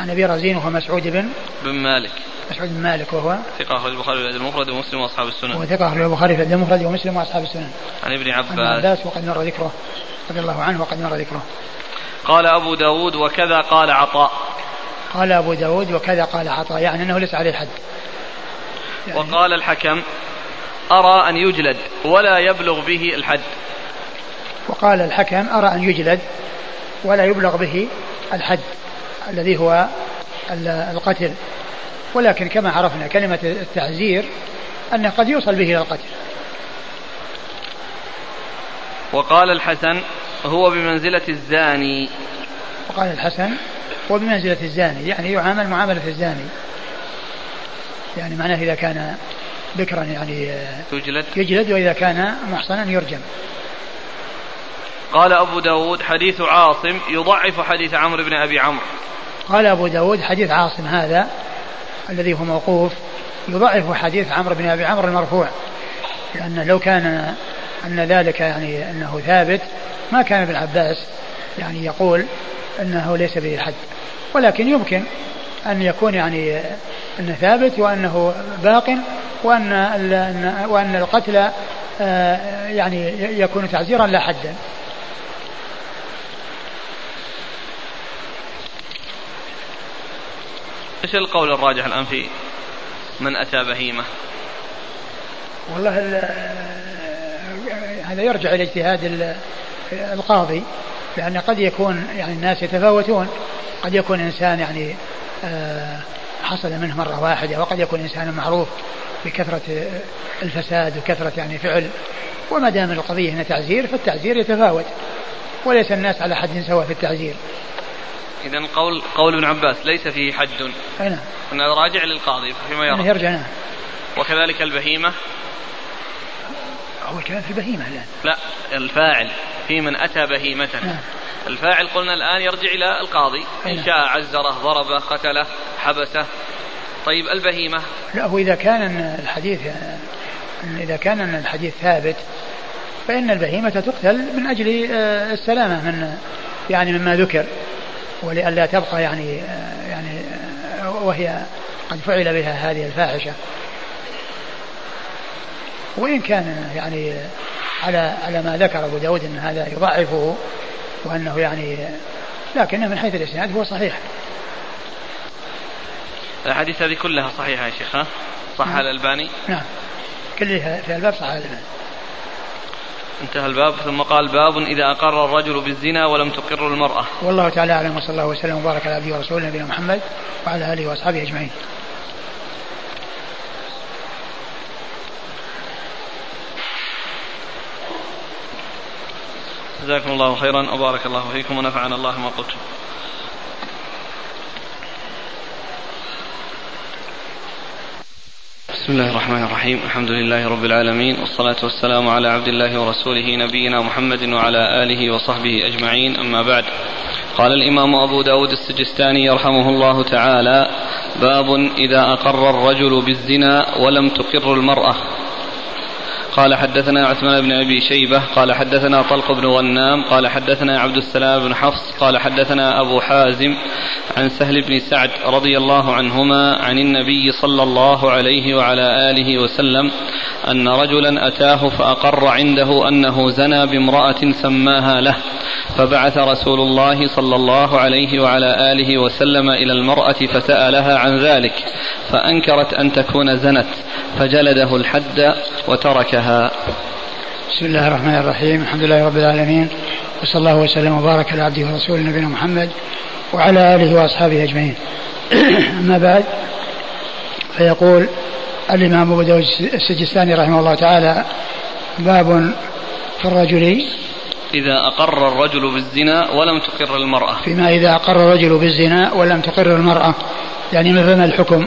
عن أبي رزين وهو مسعود بن بن مالك. مسعود بن مالك وهو ثقة أخرج البخاري في المفرد ومسلم وأصحاب السنن وهو ثقة أخرج البخاري في المفرد ومسلم وأصحاب السنن عن ابن عباس. عن عباس وقد مر ذكره رضي الله عنه وقد مر ذكره. قال أبو داود وكذا قال عطاء. قال أبو داود وكذا قال عطاء يعني أنه ليس عليه حد. يعني وقال الحكم أرى أن يجلد ولا يبلغ به الحد. وقال الحكم أرى أن يجلد ولا يبلغ به الحد الذي هو القتل. ولكن كما عرفنا كلمة التعزير أنه قد يوصل به إلى القتل. وقال الحسن هو بمنزلة الزاني. وقال الحسن هو بمنزلة الزاني يعني يعامل معاملة الزاني. يعني معناه إذا كان بكرا يعني يجلد. يجلد وإذا كان محصنا يرجم. قال أبو داود حديث عاصم يضعف حديث عمرو بن أبي عمرو. قال أبو داود حديث عاصم هذا الذي هو موقوف يضعف حديث عمرو بن أبي عمرو المرفوع. لأن لو كان أن ذلك يعني أنه ثابت ما كان ابن عباس يعني يقول أنه ليس به حد. ولكن يمكن أن يكون يعني أنه ثابت وأنه باق وأن وأن القتل آه، يعني يكون تعزيرا لا حدا. إيش القول الراجح الآن في من أتى بهيمة؟ والله هذا يرجع إلى اجتهاد القاضي. لأن قد يكون يعني الناس يتفاوتون. قد يكون إنسان يعني آه، حصل منه مرة واحدة وقد يكون إنسان معروف بكثرة الفساد وكثرة يعني فعل. وما دام القضية هنا تعزير فالتعزير يتفاوت. وليس الناس على حد سواء في التعزير. إذا قول قول ابن عباس ليس فيه حد. نعم. أنه راجع للقاضي فيما يرى. يرجع نعم. وكذلك البهيمة. هو الكلام في البهيمة الآن. لا الفاعل. في من أتى بهيمة. نعم. الفاعل قلنا الآن يرجع إلى القاضي. إن نعم. شاء عزره ضربه قتله حبسه. طيب البهيمة. لا هو إذا كان الحديث إذا كان الحديث ثابت فإن البهيمة تقتل من أجل آه، السلامة من يعني مما ذكر. ولئلا تبقى يعني آه، يعني آه، وهي قد فعل بها هذه الفاحشة. وإن كان يعني على على ما ذكر أبو داود أن هذا يضعفه وأنه يعني لكنه من حيث الإسناد هو صحيح الأحاديث هذه كلها صحيحة يا شيخ ها؟ صح نعم. الألباني؟ نعم كلها في الباب صح الألباني انتهى الباب ثم قال باب إذا أقر الرجل بالزنا ولم تقر المرأة والله تعالى أعلم وصلى الله وسلم وبارك على عبده ورسوله نبينا محمد وعلى آله وأصحابه أجمعين جزاكم الله خيرا وبارك الله فيكم ونفعنا الله ما قلتم. بسم الله الرحمن الرحيم الحمد لله رب العالمين والصلاة والسلام على عبد الله ورسوله نبينا محمد وعلى آله وصحبه أجمعين أما بعد. قال الإمام أبو داود السجستاني يرحمه الله تعالى باب إذا أقر الرجل بالزنا ولم تقر المرأة. قال حدثنا عثمان بن أبي شيبة قال حدثنا طلق بن غنام قال حدثنا عبد السلام بن حفص قال حدثنا أبو حازم عن سهل بن سعد رضي الله عنهما عن النبي صلى الله عليه وعلى آله وسلم أن رجلا أتاه فأقر عنده أنه زنى بامرأة سماها له فبعث رسول الله صلى الله عليه وعلى آله وسلم إلى المرأة فسألها عن ذلك فأنكرت أن تكون زنت فجلده الحد وتركها. بسم الله الرحمن الرحيم. الحمد لله رب العالمين. وصلى الله وسلم وبارك على عبده ورسوله نبينا محمد وعلى آله وأصحابه أجمعين. أما بعد فيقول الإمام أبو داود السجستاني رحمه الله تعالى باب في الرجل إذا أقر الرجل بالزنا ولم تقر المرأة. فيما إذا أقر الرجل بالزنا ولم تقر المرأة. يعني مثل الحكم؟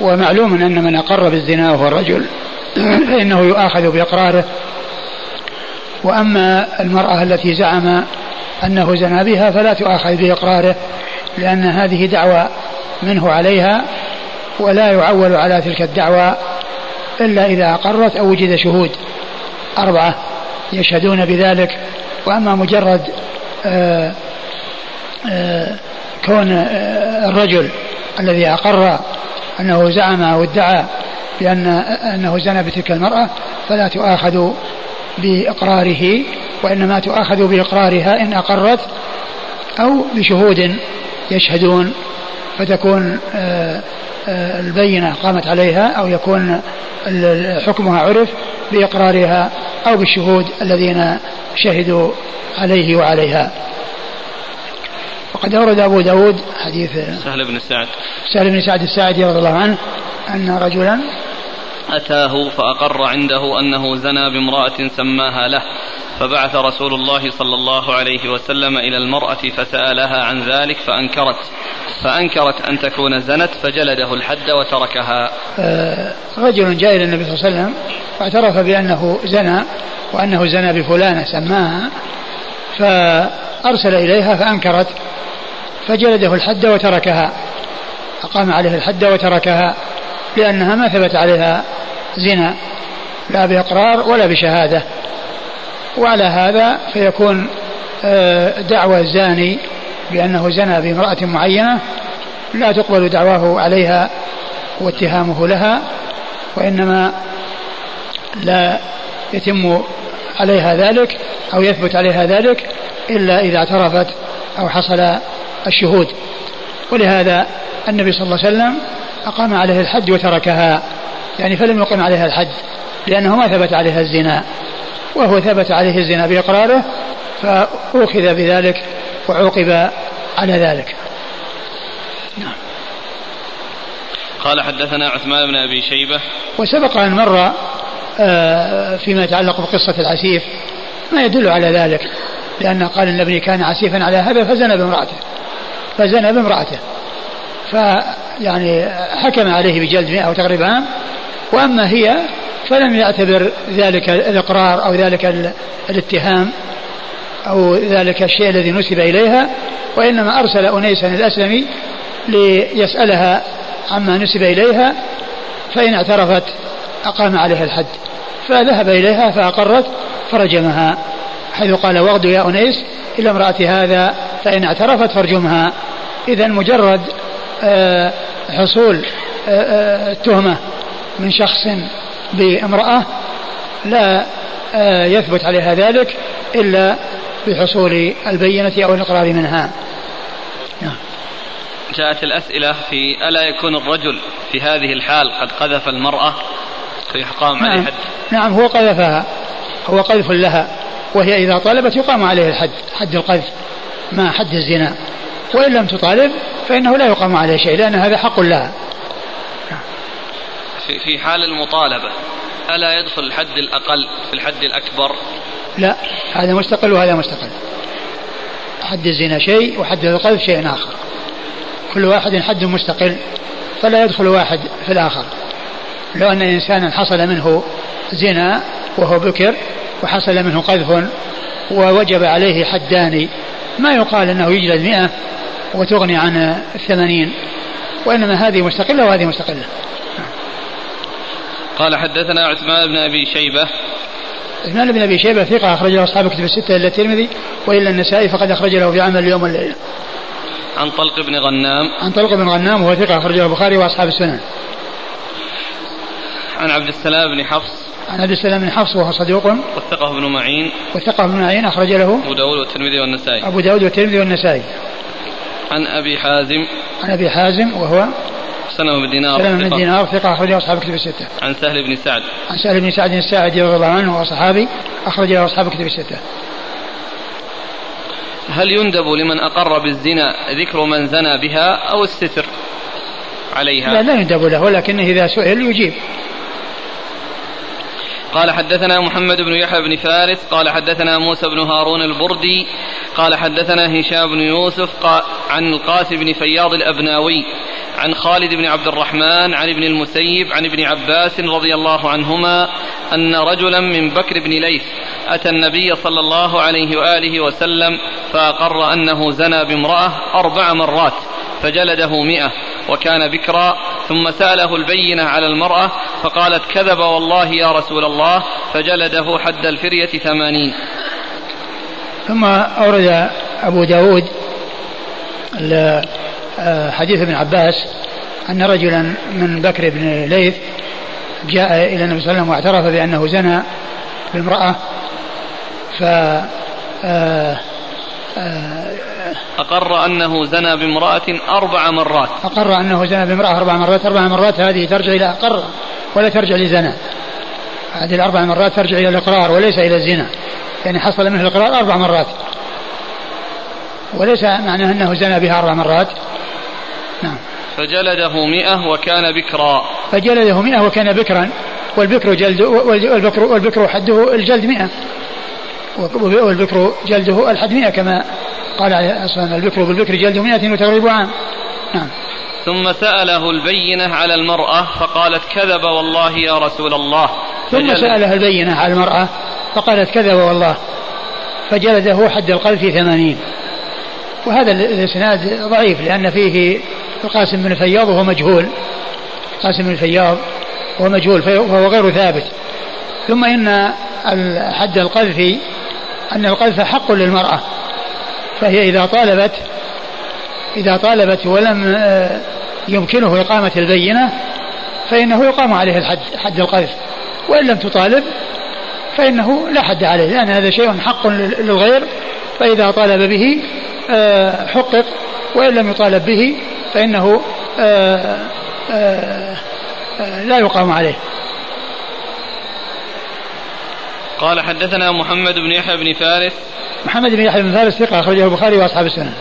ومعلوم أن من أقر بالزنا وهو الرجل. فإنه يؤاخذ بإقراره. وأما المرأة التي زعم أنه زنى بها فلا تؤاخذ بإقراره لأن هذه دعوة منه عليها ولا يعول على تلك الدعوة إلا إذا أقرت أو وجد شهود. أربعة يشهدون بذلك وأما مجرد آآ آآ كون آآ الرجل الذي أقر أنه زعم أو ادعى بأن أنه زنى بتلك المرأة فلا تؤاخذ بإقراره وإنما تؤاخذ بإقرارها إن أقرت أو بشهود يشهدون فتكون البينة قامت عليها أو يكون حكمها عرف بإقرارها أو بالشهود الذين شهدوا عليه وعليها. وقد أورد أبو داود حديث سهل بن سعد. سهل بن سعد الساعدي رضي الله عنه أن رجلا أتاه فأقر عنده أنه زنى بامرأة سماها له فبعث رسول الله صلى الله عليه وسلم إلى المرأة فسألها عن ذلك فأنكرت فأنكرت أن تكون زنت فجلده الحد وتركها. آه رجل جاء إلى النبي صلى الله عليه وسلم واعترف بأنه زنى وأنه زنى بفلانة سماها فأرسل إليها فأنكرت فجلده الحد وتركها أقام عليه الحد وتركها لأنها ما ثبت عليها زنا لا بإقرار ولا بشهادة. وعلى هذا فيكون دعوى الزاني بأنه زنى بامرأة معينة لا تقبل دعواه عليها واتهامه لها وإنما لا يتم عليها ذلك أو يثبت عليها ذلك إلا إذا اعترفت أو حصل الشهود. ولهذا النبي صلى الله عليه وسلم أقام عليه الحد وتركها. يعني فلم يقم عليها الحد لأنه ما ثبت عليها الزنا. وهو ثبت عليه الزنا بإقراره فأخذ بذلك وعوقب على ذلك. نعم. قال حدثنا عثمان بن أبي شيبة. وسبق أن مر فيما يتعلق بقصة العسيف. ما يدل على ذلك لأنه قال إن ابني كان عسيفا على هذا فزنى بامرأته. فزنى بامرأته. فيعني حكم عليه بجلد مئة أو تقريبا عام. وأما هي فلم يعتبر ذلك الإقرار أو ذلك الاتهام أو ذلك الشيء الذي نسب إليها وإنما أرسل أنيسا الأسلمي ليسألها عما نسب إليها فإن اعترفت أقام عليها الحد. فذهب إليها فأقرت فرجمها حيث قال واغدو يا أنيس إلى امرأة هذا فإن اعترفت فارجمها. إذا مجرد حصول آه، آه، من شخص بامرأة لا يثبت عليها ذلك إلا بحصول البينة أو الإقرار منها. نعم. جاءت الأسئلة في ألا يكون الرجل في هذه الحال قد قذف المرأة؟ فيقام نعم. عليه حد نعم هو قذفها. هو قذف لها وهي إذا طالبت يقام عليه الحد حد القذف مع حد الزنا. وإن لم تطالب فإنه لا يقام عليه شيء لأن هذا حق لها في في حال المطالبة ألا يدخل الحد الأقل في الحد الأكبر؟ لا هذا مستقل وهذا مستقل. حد الزنا شيء وحد القذف شيء آخر. كل واحد حد مستقل فلا يدخل واحد في الآخر. لو أن إنسانا حصل منه زنا وهو بكر وحصل منه قذف ووجب عليه حدان ما يقال أنه يجلد مئة وتغني عن الثمانين وإنما هذه مستقلة وهذه مستقلة. قال حدثنا عثمان بن أبي شيبة. عثمان بن أبي شيبة ثقة أخرج له أصحاب كتب الستة إلا الترمذي وإلا النسائي فقد أخرج له في عمل اليوم والليلة عن طلق بن غنام. عن طلق بن غنام وهو ثقة أخرجه البخاري وأصحاب السنن. عن عبد السلام بن حفص. عن عبد السلام بن حفص وهو صدوق وثقه ابن معين وثقه ابن معين أخرج له أبو داود والترمذي والنسائي أبو داود والترمذي والنسائي عن أبي حازم عن أبي حازم وهو سلمة بن دينار سلمة بن دينار ثقة أخرجه أصحاب كتب الستة. عن سهل بن سعد. عن سهل بن سعد الساعدي رضي الله عنه وهو صحابي أخرجه أصحاب كتب الستة. هل يندب لمن أقر بالزنا ذكر من زنى بها أو الستر عليها؟ لا لا يندب له ولكنه إذا سئل يجيب. قال حدثنا محمد بن يحيى بن فارس قال حدثنا موسى بن هارون البردي قال حدثنا هشام بن يوسف عن القاسم بن فياض الأبناوي عن خالد بن عبد الرحمن عن ابن المسيب عن ابن عباس رضي الله عنهما أن رجلا من بكر بن ليث أتى النبي صلى الله عليه وآله وسلم فأقر أنه زنى بامرأة أربع مرات فجلده مئة. وكان بكرا ثم سأله البينة على المرأة فقالت كذب والله يا رسول الله فجلده حد الفرية ثمانين. ثم أورد أبو داود آه، حديث ابن عباس أن رجلا من بكر بن ليث جاء إلى النبي صلى الله عليه وسلم واعترف بأنه زنى بامرأة ف آه، آه، أقر أنه زنى بامرأة أربع مرات. أقر أنه زنى بامرأة أربع مرات. أربع مرات هذه ترجع إلى أقر ولا ترجع لزنا هذه الأربع مرات ترجع إلى الإقرار وليس إلى الزنا. يعني حصل منه الإقرار أربع مرات. وليس معناه أنه زنى بها أربع مرات. نعم. فجلده مئة وكان بكرا. فجلده مئة وكان بكرا. والبكر جلد والبكر والبكر حده الجلد مئة. والبكر جلده الحد مئة كما قال أصلا البكر بالبكر جلد مئة وتغريب عام. نعم. ثم سأله البينة على المرأة فقالت كذب والله يا رسول الله. ثم سألها البينة على المرأة فقالت كذب والله. فجلده حد القذف ثمانين. وهذا الإسناد ضعيف لأن فيه القاسم بن فياض وهو مجهول. قاسم بن فياض وهو مجهول فهو غير ثابت. ثم إن حد القذف أن القذف حق للمرأة. فهي إذا طالبت إذا طالبت ولم آه، يمكنه إقامة البينة فإنه يقام عليه الحد حد القذف وإن لم تطالب فإنه لا حد عليه لأن هذا شيء حق للغير فإذا طالب به آه، حقق وإن لم يطالب به فإنه آه، لا يقام عليه. قال حدثنا محمد بن يحيى بن فارس. محمد بن يحيى بن فارس ثقة أخرجه البخاري وأصحاب السنة.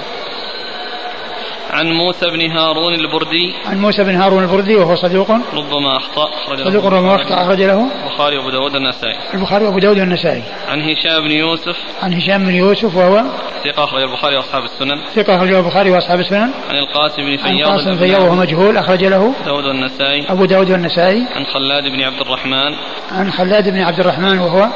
عن موسى بن هارون البردي. عن موسى بن هارون البردي وهو صدوق ربما أخطأ صدوق ربما أخطأ أخرج له. البخاري وأبو داود والنسائي. البخاري وأبو داود والنسائي. عن هشام بن يوسف. عن هشام بن يوسف وهو ثقة أخرج البخاري وأصحاب السنن. ثقة أخرج البخاري وأصحاب السنن. عن القاسم بن فياض عن القاسم فياض وهو مجهول أخرج له. داود والنسائي. أبو داود والنسائي. عن خلاد بن عبد الرحمن. عن خلاد بن عبد الرحمن وهو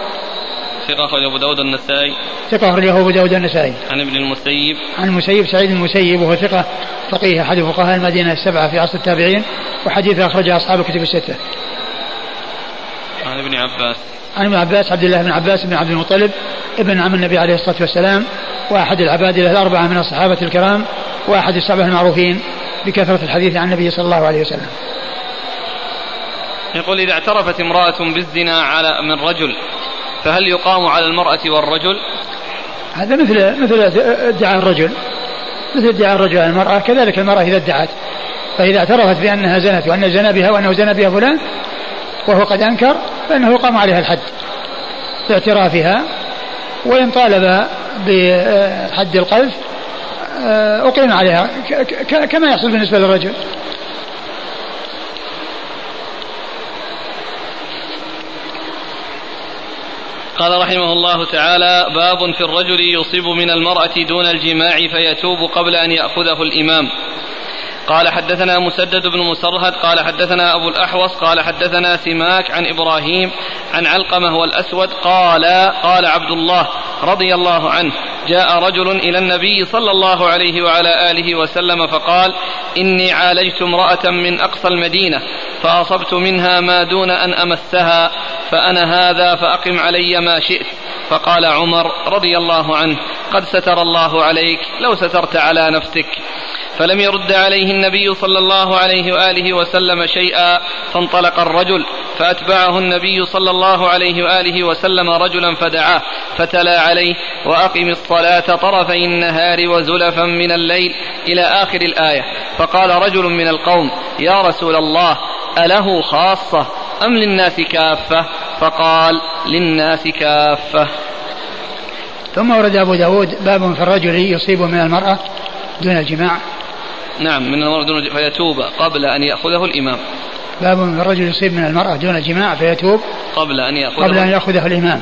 ثقة أخرجه أبو داود النسائي. ثقة أخرجه أبو داود النسائي. عن ابن المسيب. عن المسيب سعيد المسيب وهو ثقة فقيه أحد فقهاء المدينة السبعة في عصر التابعين وحديثه أخرجه أصحاب الكتب الستة. عن ابن عباس. عن ابن عباس عبد الله بن عباس بن عبد المطلب ابن عم النبي عليه الصلاة والسلام وأحد العباد الأربعة من الصحابة الكرام وأحد السبعة المعروفين بكثرة الحديث عن النبي صلى الله عليه وسلم. يقول إذا اعترفت امرأة بالزنا على من رجل فهل يقام على المرأة والرجل؟ هذا مثل مثل ادعاء الرجل. مثل ادعاء الرجل على المرأة. كذلك المرأة إذا ادعت. فإذا اعترفت بأنها زنت وأن زنى بها وأنه زنى بها فلان وهو قد أنكر فإنه يقام عليها الحد. باعترافها. وإن طالب بحد القذف آه، أقيم عليها. كما يحصل بالنسبة للرجل. قال رحمه الله تعالى باب في الرجل يصيب من المرأة دون الجماع فيتوب قبل أن يأخذه الإمام. قال حدثنا مسدد بن مسرهد قال حدثنا أبو الأحوص قال حدثنا سماك عن إبراهيم عن علقمة والأسود قال قال عبد الله رضي الله عنه. جاء رجل إلى النبي صلى الله عليه وعلى آله وسلم فقال إني عالجت امرأة من أقصى المدينة فأصبت منها ما دون أن أمسها فأنا هذا فأقم علي ما شئت. فقال عمر رضي الله عنه قد ستر الله عليك لو سترت على نفسك. فلم يرد عليه النبي صلى الله عليه وآله وسلم شيئا فانطلق الرجل فأتبعه النبي صلى الله عليه وآله وسلم رجلا فدعاه فتلا عليه وأقم الصلاة طرفي النهار وزلفا من الليل إلى آخر الآية. فقال رجل من القوم يا رسول الله أله خاصة؟ أم للناس كافة؟ فقال للناس كافة. ثم ورد أبو داود باب في الرجل يصيب من المرأة دون الجماع. نعم من المرأة دون فيتوب قبل أن يأخذه الإمام. باب من الرجل يصيب من المرأة دون الجماع فيتوب قبل أن يأخذه قبل أن يأخذه الإمام.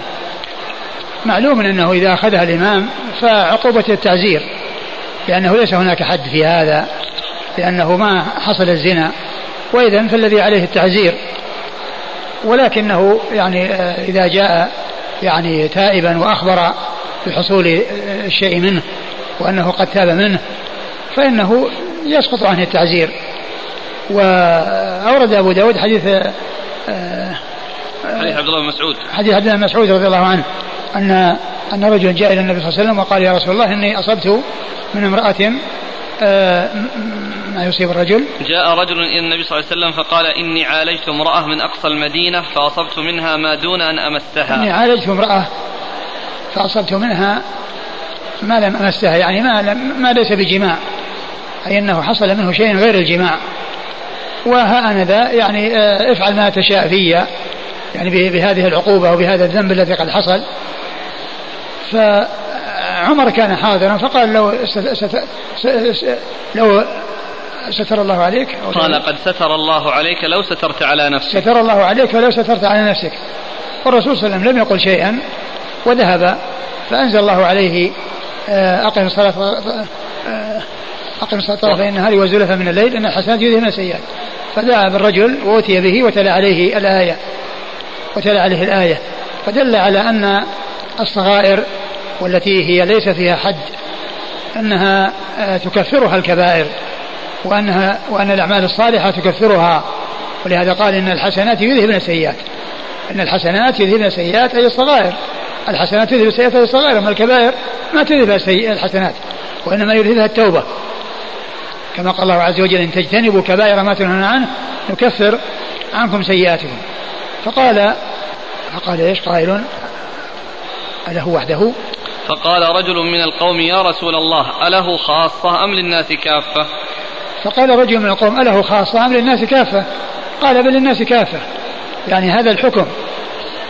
معلوم أنه إذا أخذها الإمام فعقوبة التعزير لأنه ليس هناك حد في هذا لأنه ما حصل الزنا وإذا فالذي عليه التعزير. ولكنه يعني آه، إذا جاء يعني تائبا وأخبر بحصول الشيء منه وأنه قد تاب منه فإنه يسقط عنه التعزير. وأورد أبو داود حديث آه، حديث عبد الله بن مسعود. حديث عبد الله بن مسعود رضي الله عنه أن أن رجلا جاء إلى النبي صلى الله عليه وسلم وقال يا رسول الله إني أصبت من امرأة آه، ما يصيب الرجل؟ جاء رجل إلى النبي صلى الله عليه وسلم فقال إني عالجت امرأة من أقصى المدينة فأصبت منها ما دون أن أمسها. إني عالجت امرأة فأصبت منها ما لم أمسها يعني ما, لم ما ليس بجماع. أي أنه حصل منه شيء غير الجماع. وها أنا ذا يعني آه، افعل ما تشاء في يعني بهذه العقوبة وبهذا الذنب الذي قد حصل. فعمر كان حاضرا فقال لو ست لو ستر الله عليك قال قد ستر الله عليك لو سترت على نفسك. ستر الله عليك ولو سترت على نفسك. والرسول صلى الله عليه وسلم لم يقل شيئا وذهب فأنزل الله عليه آه، أقم الصلاة آه، أقم الصلاة طرفي النهار وزلفا من الليل إن الحسنات يذهبن السيئات. فدعا بالرجل وأتي به وتلا عليه الآية. وتلا عليه الآية. فدل على أن الصغائر والتي هي ليس فيها حد أنها آه، تكفرها الكبائر وأنها وأن الأعمال الصالحة تكفرها. ولهذا قال إن الحسنات يذهبن السيئات. إن الحسنات يذهبن السيئات أي الصغائر. الحسنات تذهب السيئات أي الصغائر. أما الكبائر ما تذهب الحسنات. وإنما يذهبها التوبة. كما قال الله عز وجل إن تجتنبوا كبائر ما تنهون عنه نكفر عنكم سيئاتكم. فقال فقال إيش؟ قائل أله وحده؟ فقال رجل من القوم يا رسول الله أله خاصة أم للناس كافة؟ فقال رجل من القوم أله خاصة أم للناس كافة؟ قال بل للناس كافة. يعني هذا الحكم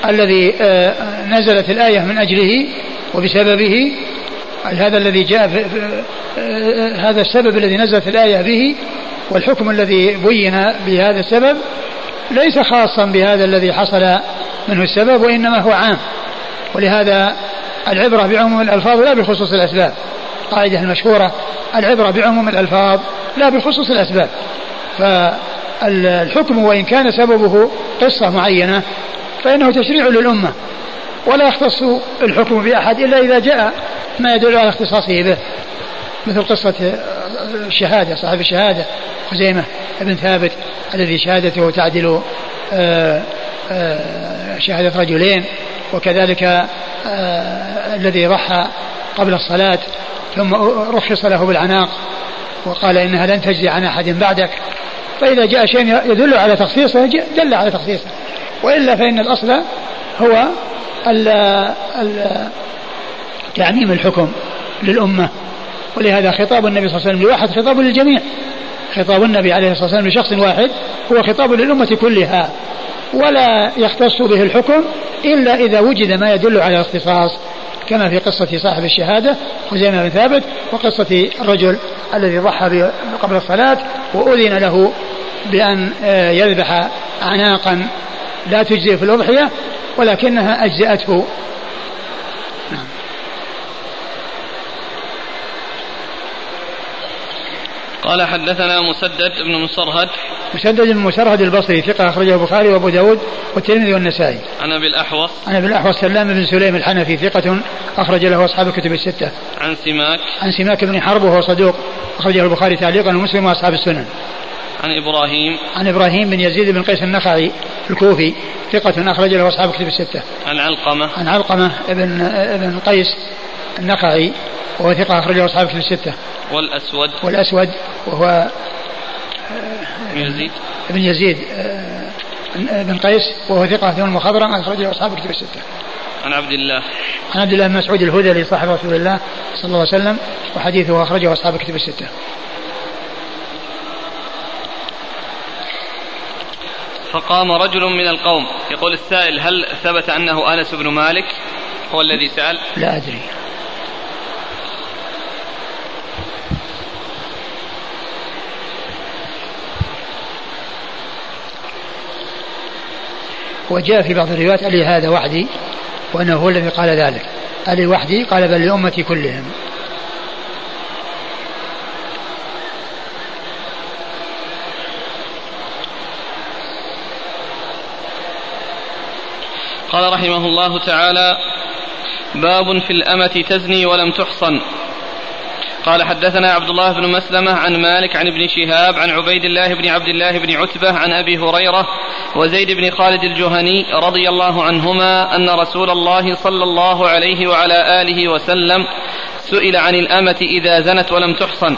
الذي آه، نزلت الآية من أجله وبسببه هذا الذي جاء في هذا السبب الذي نزلت الآية به والحكم الذي بين بهذا السبب ليس خاصا بهذا الذي حصل منه السبب وإنما هو عام. ولهذا العبرة بعموم الألفاظ لا بخصوص الأسباب. القاعدة المشهورة العبرة بعموم الألفاظ لا بخصوص الأسباب. فالحكم وإن كان سببه قصة معينة فإنه تشريع للأمة. ولا يختص الحكم بأحد إلا إذا جاء ما يدل على اختصاصه به. مثل قصة الشهادة صاحب الشهادة خزيمة بن ثابت الذي شهادته تعدل آه، آه، شهادة رجلين وكذلك آه، الذي ضحى قبل الصلاة ثم رخص له بالعناق وقال إنها لن تجزي عن أحد بعدك. فإذا جاء شيء يدل على تخصيصه دل على تخصيصه. وإلا فإن الأصل هو ال تعميم الحكم للأمة. ولهذا خطاب النبي صلى الله عليه وسلم لواحد خطاب للجميع. خطاب النبي عليه الصلاة والسلام لشخص واحد هو خطاب للأمة كلها. ولا يختص به الحكم إلا إذا وجد ما يدل على الاختصاص كما في قصة صاحب الشهادة خزيمة بن ثابت وقصة الرجل الذي ضحى قبل الصلاة وأذن له بأن آه، يذبح أعناقا لا تجزي في الأضحية. ولكنها أجزأته. قال حدثنا مسدد بن مسرهد. مسدد بن مسرهد البصري ثقة أخرجه البخاري وأبو داود والترمذي والنسائي. عن أبي الأحوص. عن أبي الأحوص سلام بن سليم الحنفي ثقة أخرج له أصحاب الكتب الستة. عن سماك. عن سماك بن حرب وهو صدوق أخرجه البخاري تعليقا ومسلم وأصحاب السنن. عن إبراهيم. عن إبراهيم بن يزيد بن قيس النخعي الكوفي ثقة أخرج له أصحاب الكتب الستة. عن علقمة. عن علقمة ابن ابن قيس النخعي وهو ثقة أخرج له أصحاب الكتب الستة. والأسود. والأسود وهو يزيد. ابن يزيد بن قيس وهو ثقة ثم مخضرم أخرجه أصحاب الكتب الستة. عن عبد الله. عن عبد الله بن مسعود الهذلي صاحب رسول الله صلى الله عليه وسلم وحديثه أخرجه أصحاب الكتب الستة. فقام رجل من القوم. يقول السائل هل ثبت أنه أنس بن مالك؟ هو الذي سأل. لا أدري. وجاء في بعض الروايات ألي هذا وحدي؟ وأنه هو الذي قال ذلك. ألي وحدي؟ قال بل لأمتي كلهم. قال رحمه الله تعالى باب في الأمة تزني ولم تحصن. قال حدثنا عبد الله بن مسلمة عن مالك عن ابن شهاب عن عبيد الله بن عبد الله بن عتبة عن أبي هريرة وزيد بن خالد الجهني رضي الله عنهما أن رسول الله صلى الله عليه وعلى آله وسلم سئل عن الأمة إذا زنت ولم تحصن.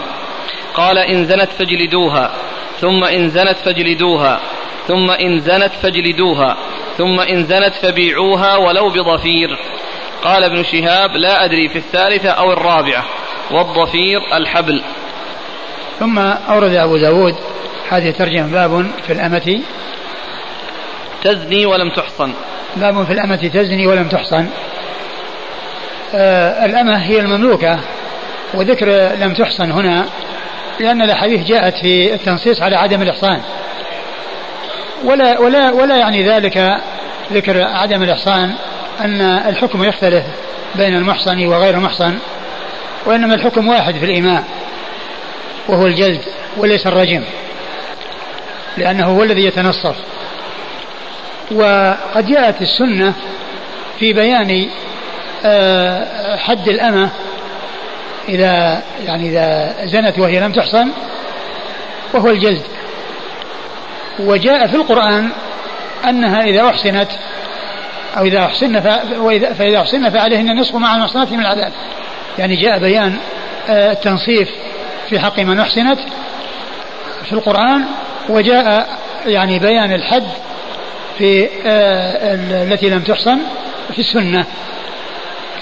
قال إن زنت فاجلدوها ثم إن زنت فاجلدوها ثم إن زنت فاجلدوها ثم إن زنت فبيعوها ولو بضفير. قال ابن شهاب لا أدري في الثالثة أو الرابعة. والضفير الحبل. ثم أورد أبو داود هذه ترجمة باب في الأمة. تزني ولم تحصن. باب في الأمة. تزني ولم تحصن. آه الأمة هي المملوكة وذكر لم تحصن هنا لأن الأحاديث جاءت في التنصيص على عدم الإحصان. ولا ولا ولا يعني ذلك ذكر عدم الإحصان أن الحكم يختلف بين المحصن وغير المحصن وإنما الحكم واحد في الإيماء وهو الجلد وليس الرجم لأنه هو الذي يتنصف وقد جاءت السنة في بيان آه، حد الأمة إذا يعني إذا زنت وهي لم تحصن وهو الجلد. وجاء في القرآن أنها إذا أحسنت أو إذا أحسن فإذا أحسن فعليهن نصف مع المحصنات من العذاب. يعني جاء بيان آه، التنصيف في حق من أحسنت في القرآن وجاء يعني بيان الحد في آه، التي لم تحصن في السنة.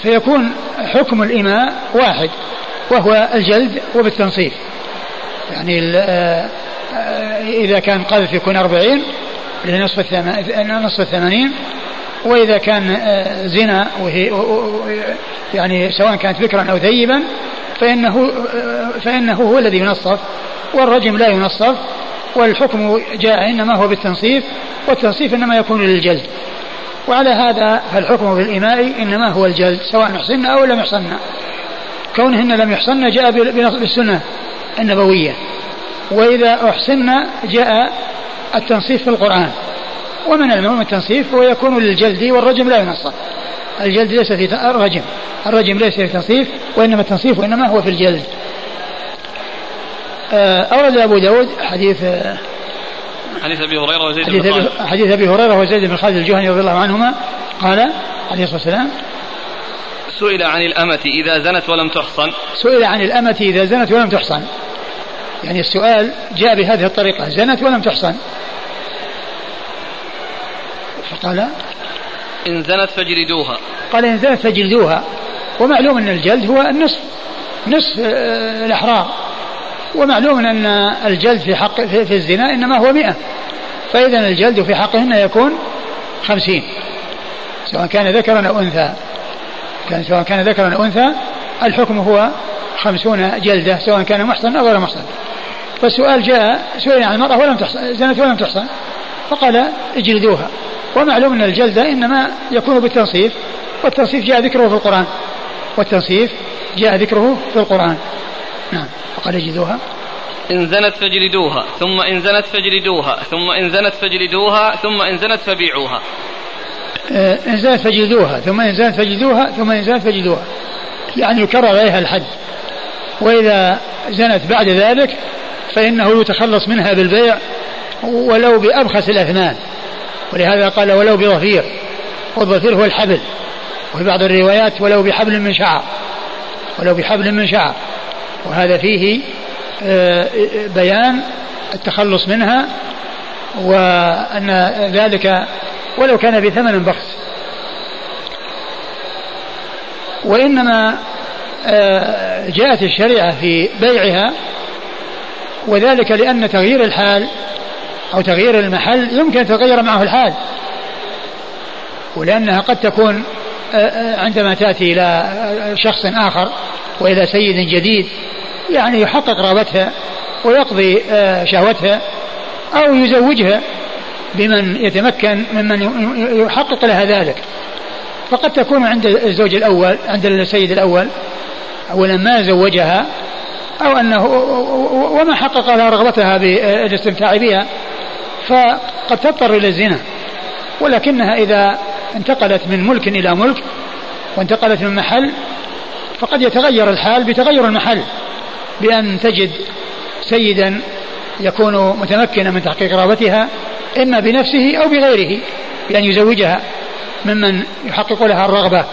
فيكون حكم الإماء واحد وهو الجلد وبالتنصيف. يعني آه، إذا كان قذف يكون أربعين اللي نصف الثمانين وإذا كان زنا وهي يعني سواء كانت بكرا أو ثيبا فإنه فإنه هو الذي ينصف والرجم لا ينصف والحكم جاء إنما هو بالتنصيف والتنصيف إنما يكون للجلد. وعلى هذا فالحكم بالإماء إنما هو الجلد سواء أحصن أو لم يحصن كونهن لم يحصن جاء بالسنة النبوية. وإذا أحصن جاء التنصيف في القرآن. ومن المعلوم التنصيف هو يكون للجلد والرجم لا ينصف الجلد ليس في الرجم. الرجم ليس في التنصيف وإنما التنصيف وإنما هو في الجلد. آه، أورد أبو داود حديث آه، حديث أبي هريرة وزيد حديث بن خالد. حديث أبي هريرة وزيد بن خالد الجهني رضي الله عنهما قال عليه الصلاة والسلام سئل عن الأمة إذا زنت ولم تحصن. سئل عن الأمة إذا زنت ولم تحصن. يعني السؤال جاء بهذه الطريقة زنت ولم تحصن. فقال إن زنت فاجلدوها قال إن زنت فاجلدوها ومعلوم أن الجلد هو النصف نصف آه، الأحرار. ومعلوم أن الجلد في حق في, في الزنا إنما هو مئة. فإذا الجلد في حقهن يكون خمسين. سواء كان ذكرا أو أنثى. كان سواء كان ذكرا أو أنثى الحكم هو خمسون جلدة سواء كان محصن أو غير محصن. فالسؤال جاء سئل عن المرأة ولم تحصن زنت ولم تحصن فقال اجلدوها. ومعلوم أن الجلد إنما يكون بالتنصيف والتنصيف جاء ذكره في القرآن. والتنصيف جاء ذكره في القرآن. نعم. فقال اجلدوها. إن زنت فاجلدوها ثم إن زنت فاجلدوها ثم إن زنت فاجلدوها ثم إن زنت فبيعوها. آه، إن زنت فاجلدوها ثم إن زنت فاجلدوها ثم إن زنت فاجلدوها. يعني يكرر عليها الحد. وإذا زنت بعد ذلك فإنه يتخلص منها بالبيع ولو بأبخس الأثمان ولهذا قال ولو بظفير والظفير هو الحبل. وفي بعض الروايات ولو بحبل من شعر. ولو بحبل من شعر. وهذا فيه آه، بيان التخلص منها وأن ذلك ولو كان بثمن بخس. وإنما آه، جاءت الشريعة في بيعها وذلك لأن تغيير الحال أو تغيير المحل يمكن أن يتغير معه الحال. ولأنها قد تكون آه، آه، عندما تأتي إلى شخص آخر وإلى سيد جديد يعني يحقق رغبتها ويقضي شهوتها أو يزوجها بمن يتمكن ممن يحقق لها ذلك. فقد تكون عند الزوج الأول عند السيد الأول أولا ما زوجها أو أنه وما حقق لها رغبتها بالاستمتاع بها فقد تضطر إلى الزنا. ولكنها إذا انتقلت من ملك إلى ملك وانتقلت من محل فقد يتغير الحال بتغير المحل بأن تجد سيدا يكون متمكنا من تحقيق رغبتها إما بنفسه أو بغيره بأن يزوجها ممن يحقق لها الرغبة.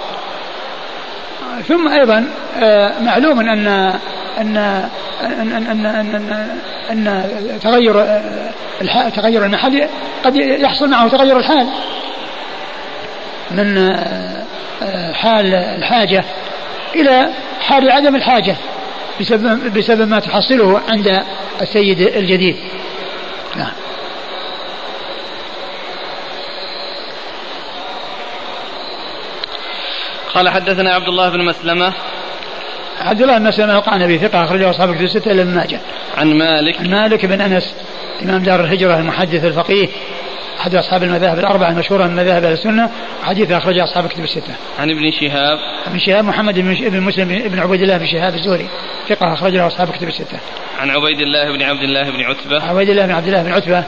ثم أيضا آه، معلوم أن أن أن أن أن, أن, أن تغير تغير المحل قد يحصل معه تغير الحال من آه، حال الحاجة إلى حال عدم الحاجة بسبب بسبب ما تحصله عند السيد الجديد. نعم. قال حدثنا عبد الله بن مسلمة عبد الله بن مسلمة وقع النبي ثقة أخرجه أصحاب كتب الستة إلا ابن ماجه. عن مالك عن مالك بن أنس إمام دار الهجرة المحدث الفقيه أحد أصحاب المذاهب الأربعة المشهورة من مذاهب أهل السنة وحديث أخرجه أصحاب كتب الستة. عن ابن شهاب ابن شهاب محمد بن مسلم بن عبيد الله بن شهاب الزهري ثقة أخرجه أصحاب كتب الستة. عن عبيد الله بن عبد الله بن عتبة. عبيد الله بن عبد الله بن عتبة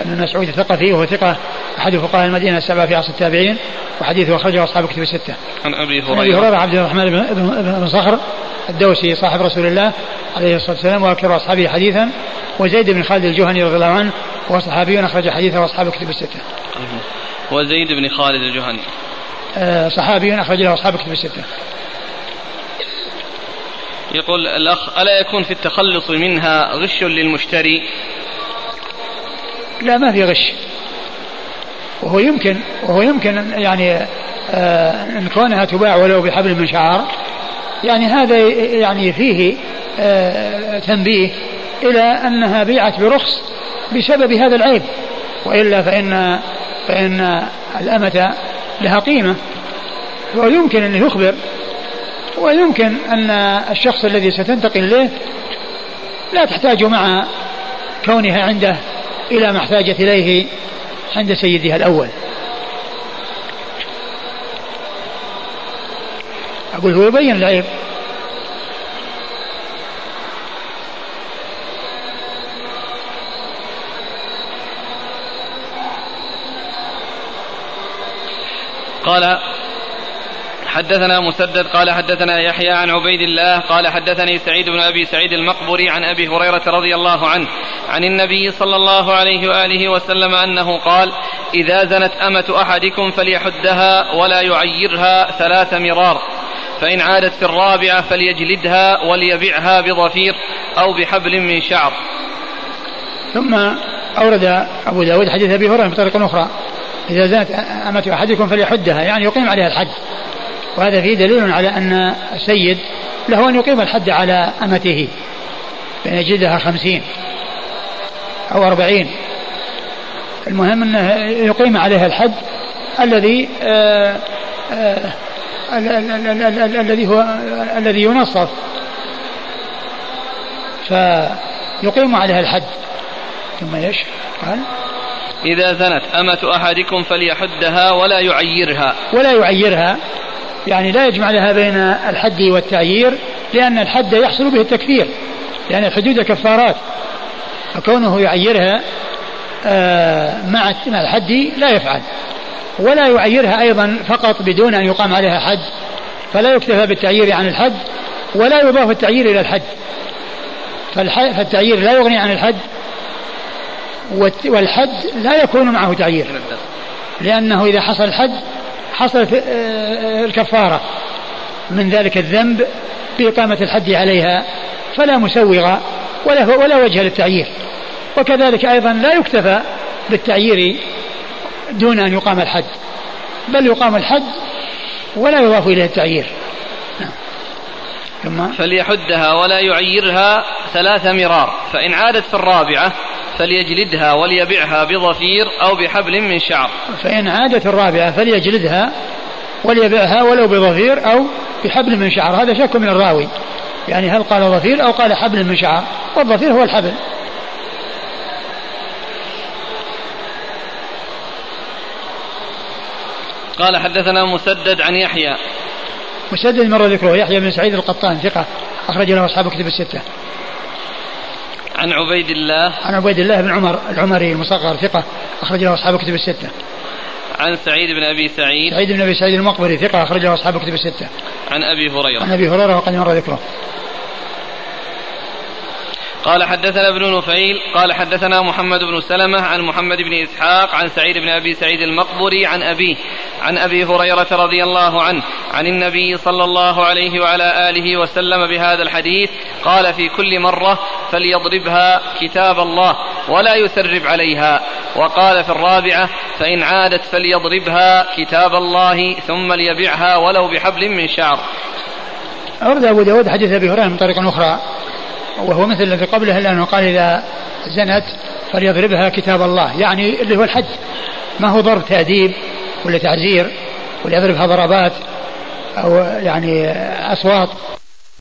بن مسعود الثقفي وهو ثقة أحد فقهاء المدينة السبعة في عصر التابعين وحديثه أخرجه أصحاب كتب الستة. عن أبي هريرة. أبي هريرة عبد الرحمن بن صخر الدوسي صاحب رسول الله عليه الصلاة والسلام وأكثر أصحابه حديثا وزيد بن خالد الجهني رضي الله عنه وهو صحابي أخرج حديثه وأصحاب كتب الستة. وزيد بن خالد الجهني. آه صحابي أخرج له أصحاب كتب الستة. يقول الأخ ألا يكون في التخلص منها غش للمشتري لا ما في غش وهو يمكن وهو يمكن يعني آه إن كونها تباع ولو بحبل من شعر يعني هذا يعني فيه آه تنبيه إلى أنها بيعت برخص بسبب هذا العيب وإلا فان فإن الأمة لها قيمة. ويمكن أن يخبر ويمكن أن الشخص الذي ستنتقل إليه لا تحتاج مع كونها عنده إلى ما احتاجت إليه عند سيدها الأول. أقول هو يبين العيب. قال حدثنا مسدد قال حدثنا يحيى عن عبيد الله قال حدثني سعيد بن أبي سعيد المقبري عن أبي هريرة رضي الله عنه عن النبي صلى الله عليه وآله وسلم أنه قال: إذا زنت أمة أحدكم فليحدها ولا يعيرها ثلاث مرار فإن عادت في الرابعة فليجلدها وليبعها بضفير أو بحبل من شعر. ثم أورد أبو داود حديث أبي هريرة بطريقة أخرى. إذا زنت أمة أحدكم فليحدها يعني يقيم عليها الحد وهذا فيه دليل على أن السيد له أن يقيم الحد على أمته بأن يجلدها خمسين أو أربعين. المهم أنه يقيم عليها الحد الذي آآ آآ الذي هو الذي ينصف. فيقيم عليها الحد ثم إيش؟ قال إذا زنت أمة أحدكم فليحدها ولا يعيرها. ولا يعيرها. يعني لا يجمع لها بين الحد والتعيير لأن الحد يحصل به التكفير لأن الحدود كفارات. فكونه يعيرها آه، مع الحد لا يفعل. ولا يعيرها أيضا فقط بدون أن يقام عليها حد. فلا يكتفى بالتعيير عن الحد ولا يضاف التعيير إلى الحد. فالتعيير لا يغني عن الحد والحد لا يكون معه تعيير لأنه إذا حصل الحد حصلت آه، آه، الكفارة. من ذلك الذنب بإقامة الحد عليها فلا مسوغ ولا ولا وجه للتعيير وكذلك أيضا لا يكتفى بالتعيير دون أن يقام الحد بل يقام الحد ولا يضاف إليه التعيير نعم. ثم فليحدها ولا يعيرها ثلاث مرار فإن عادت في الرابعة فليجلدها وليبعها بضفير أو بحبل من شعر. فإن عادت الرابعة فليجلدها وليبعها ولو بضفير أو بحبل من شعر هذا شك من الراوي. يعني هل قال ضفير أو قال حبل من شعر؟ والضفير هو الحبل. قال حدثنا مسدد عن يحيى. مسدد مر ذكره يحيى بن سعيد القطان ثقة أخرج له أصحاب كتب الستة. عن عبيد الله. عن عبيد الله بن عمر العمري المصغر ثقة أخرج له أصحاب كتب الستة. عن سعيد بن أبي سعيد. سعيد بن أبي سعيد المقبري ثقة أخرج له أصحاب كتب الستة. عن أبي هريرة. عن أبي هريرة وقد مر ذكره. قال حدثنا ابن نفيل قال حدثنا محمد بن سلمة عن محمد بن إسحاق عن سعيد بن أبي سعيد المقبري عن أبيه عن أبي هريرة رضي الله عنه عن النبي صلى الله عليه وعلى آله وسلم بهذا الحديث قال في كل مرة فليضربها كتاب الله ولا يسرب عليها وقال في الرابعة فإن عادت فليضربها كتاب الله ثم ليبعها ولو بحبل من شعر. أورد أبو داود حديث أبي هريرة من طريق أخرى. وهو مثل الذي قبله إلا أنه قال إذا زنت فليضربها كتاب الله. يعني اللي هو الحد ما هو ضرب تأديب ولا تعزير ولا يضربها ضربات أو يعني أصوات.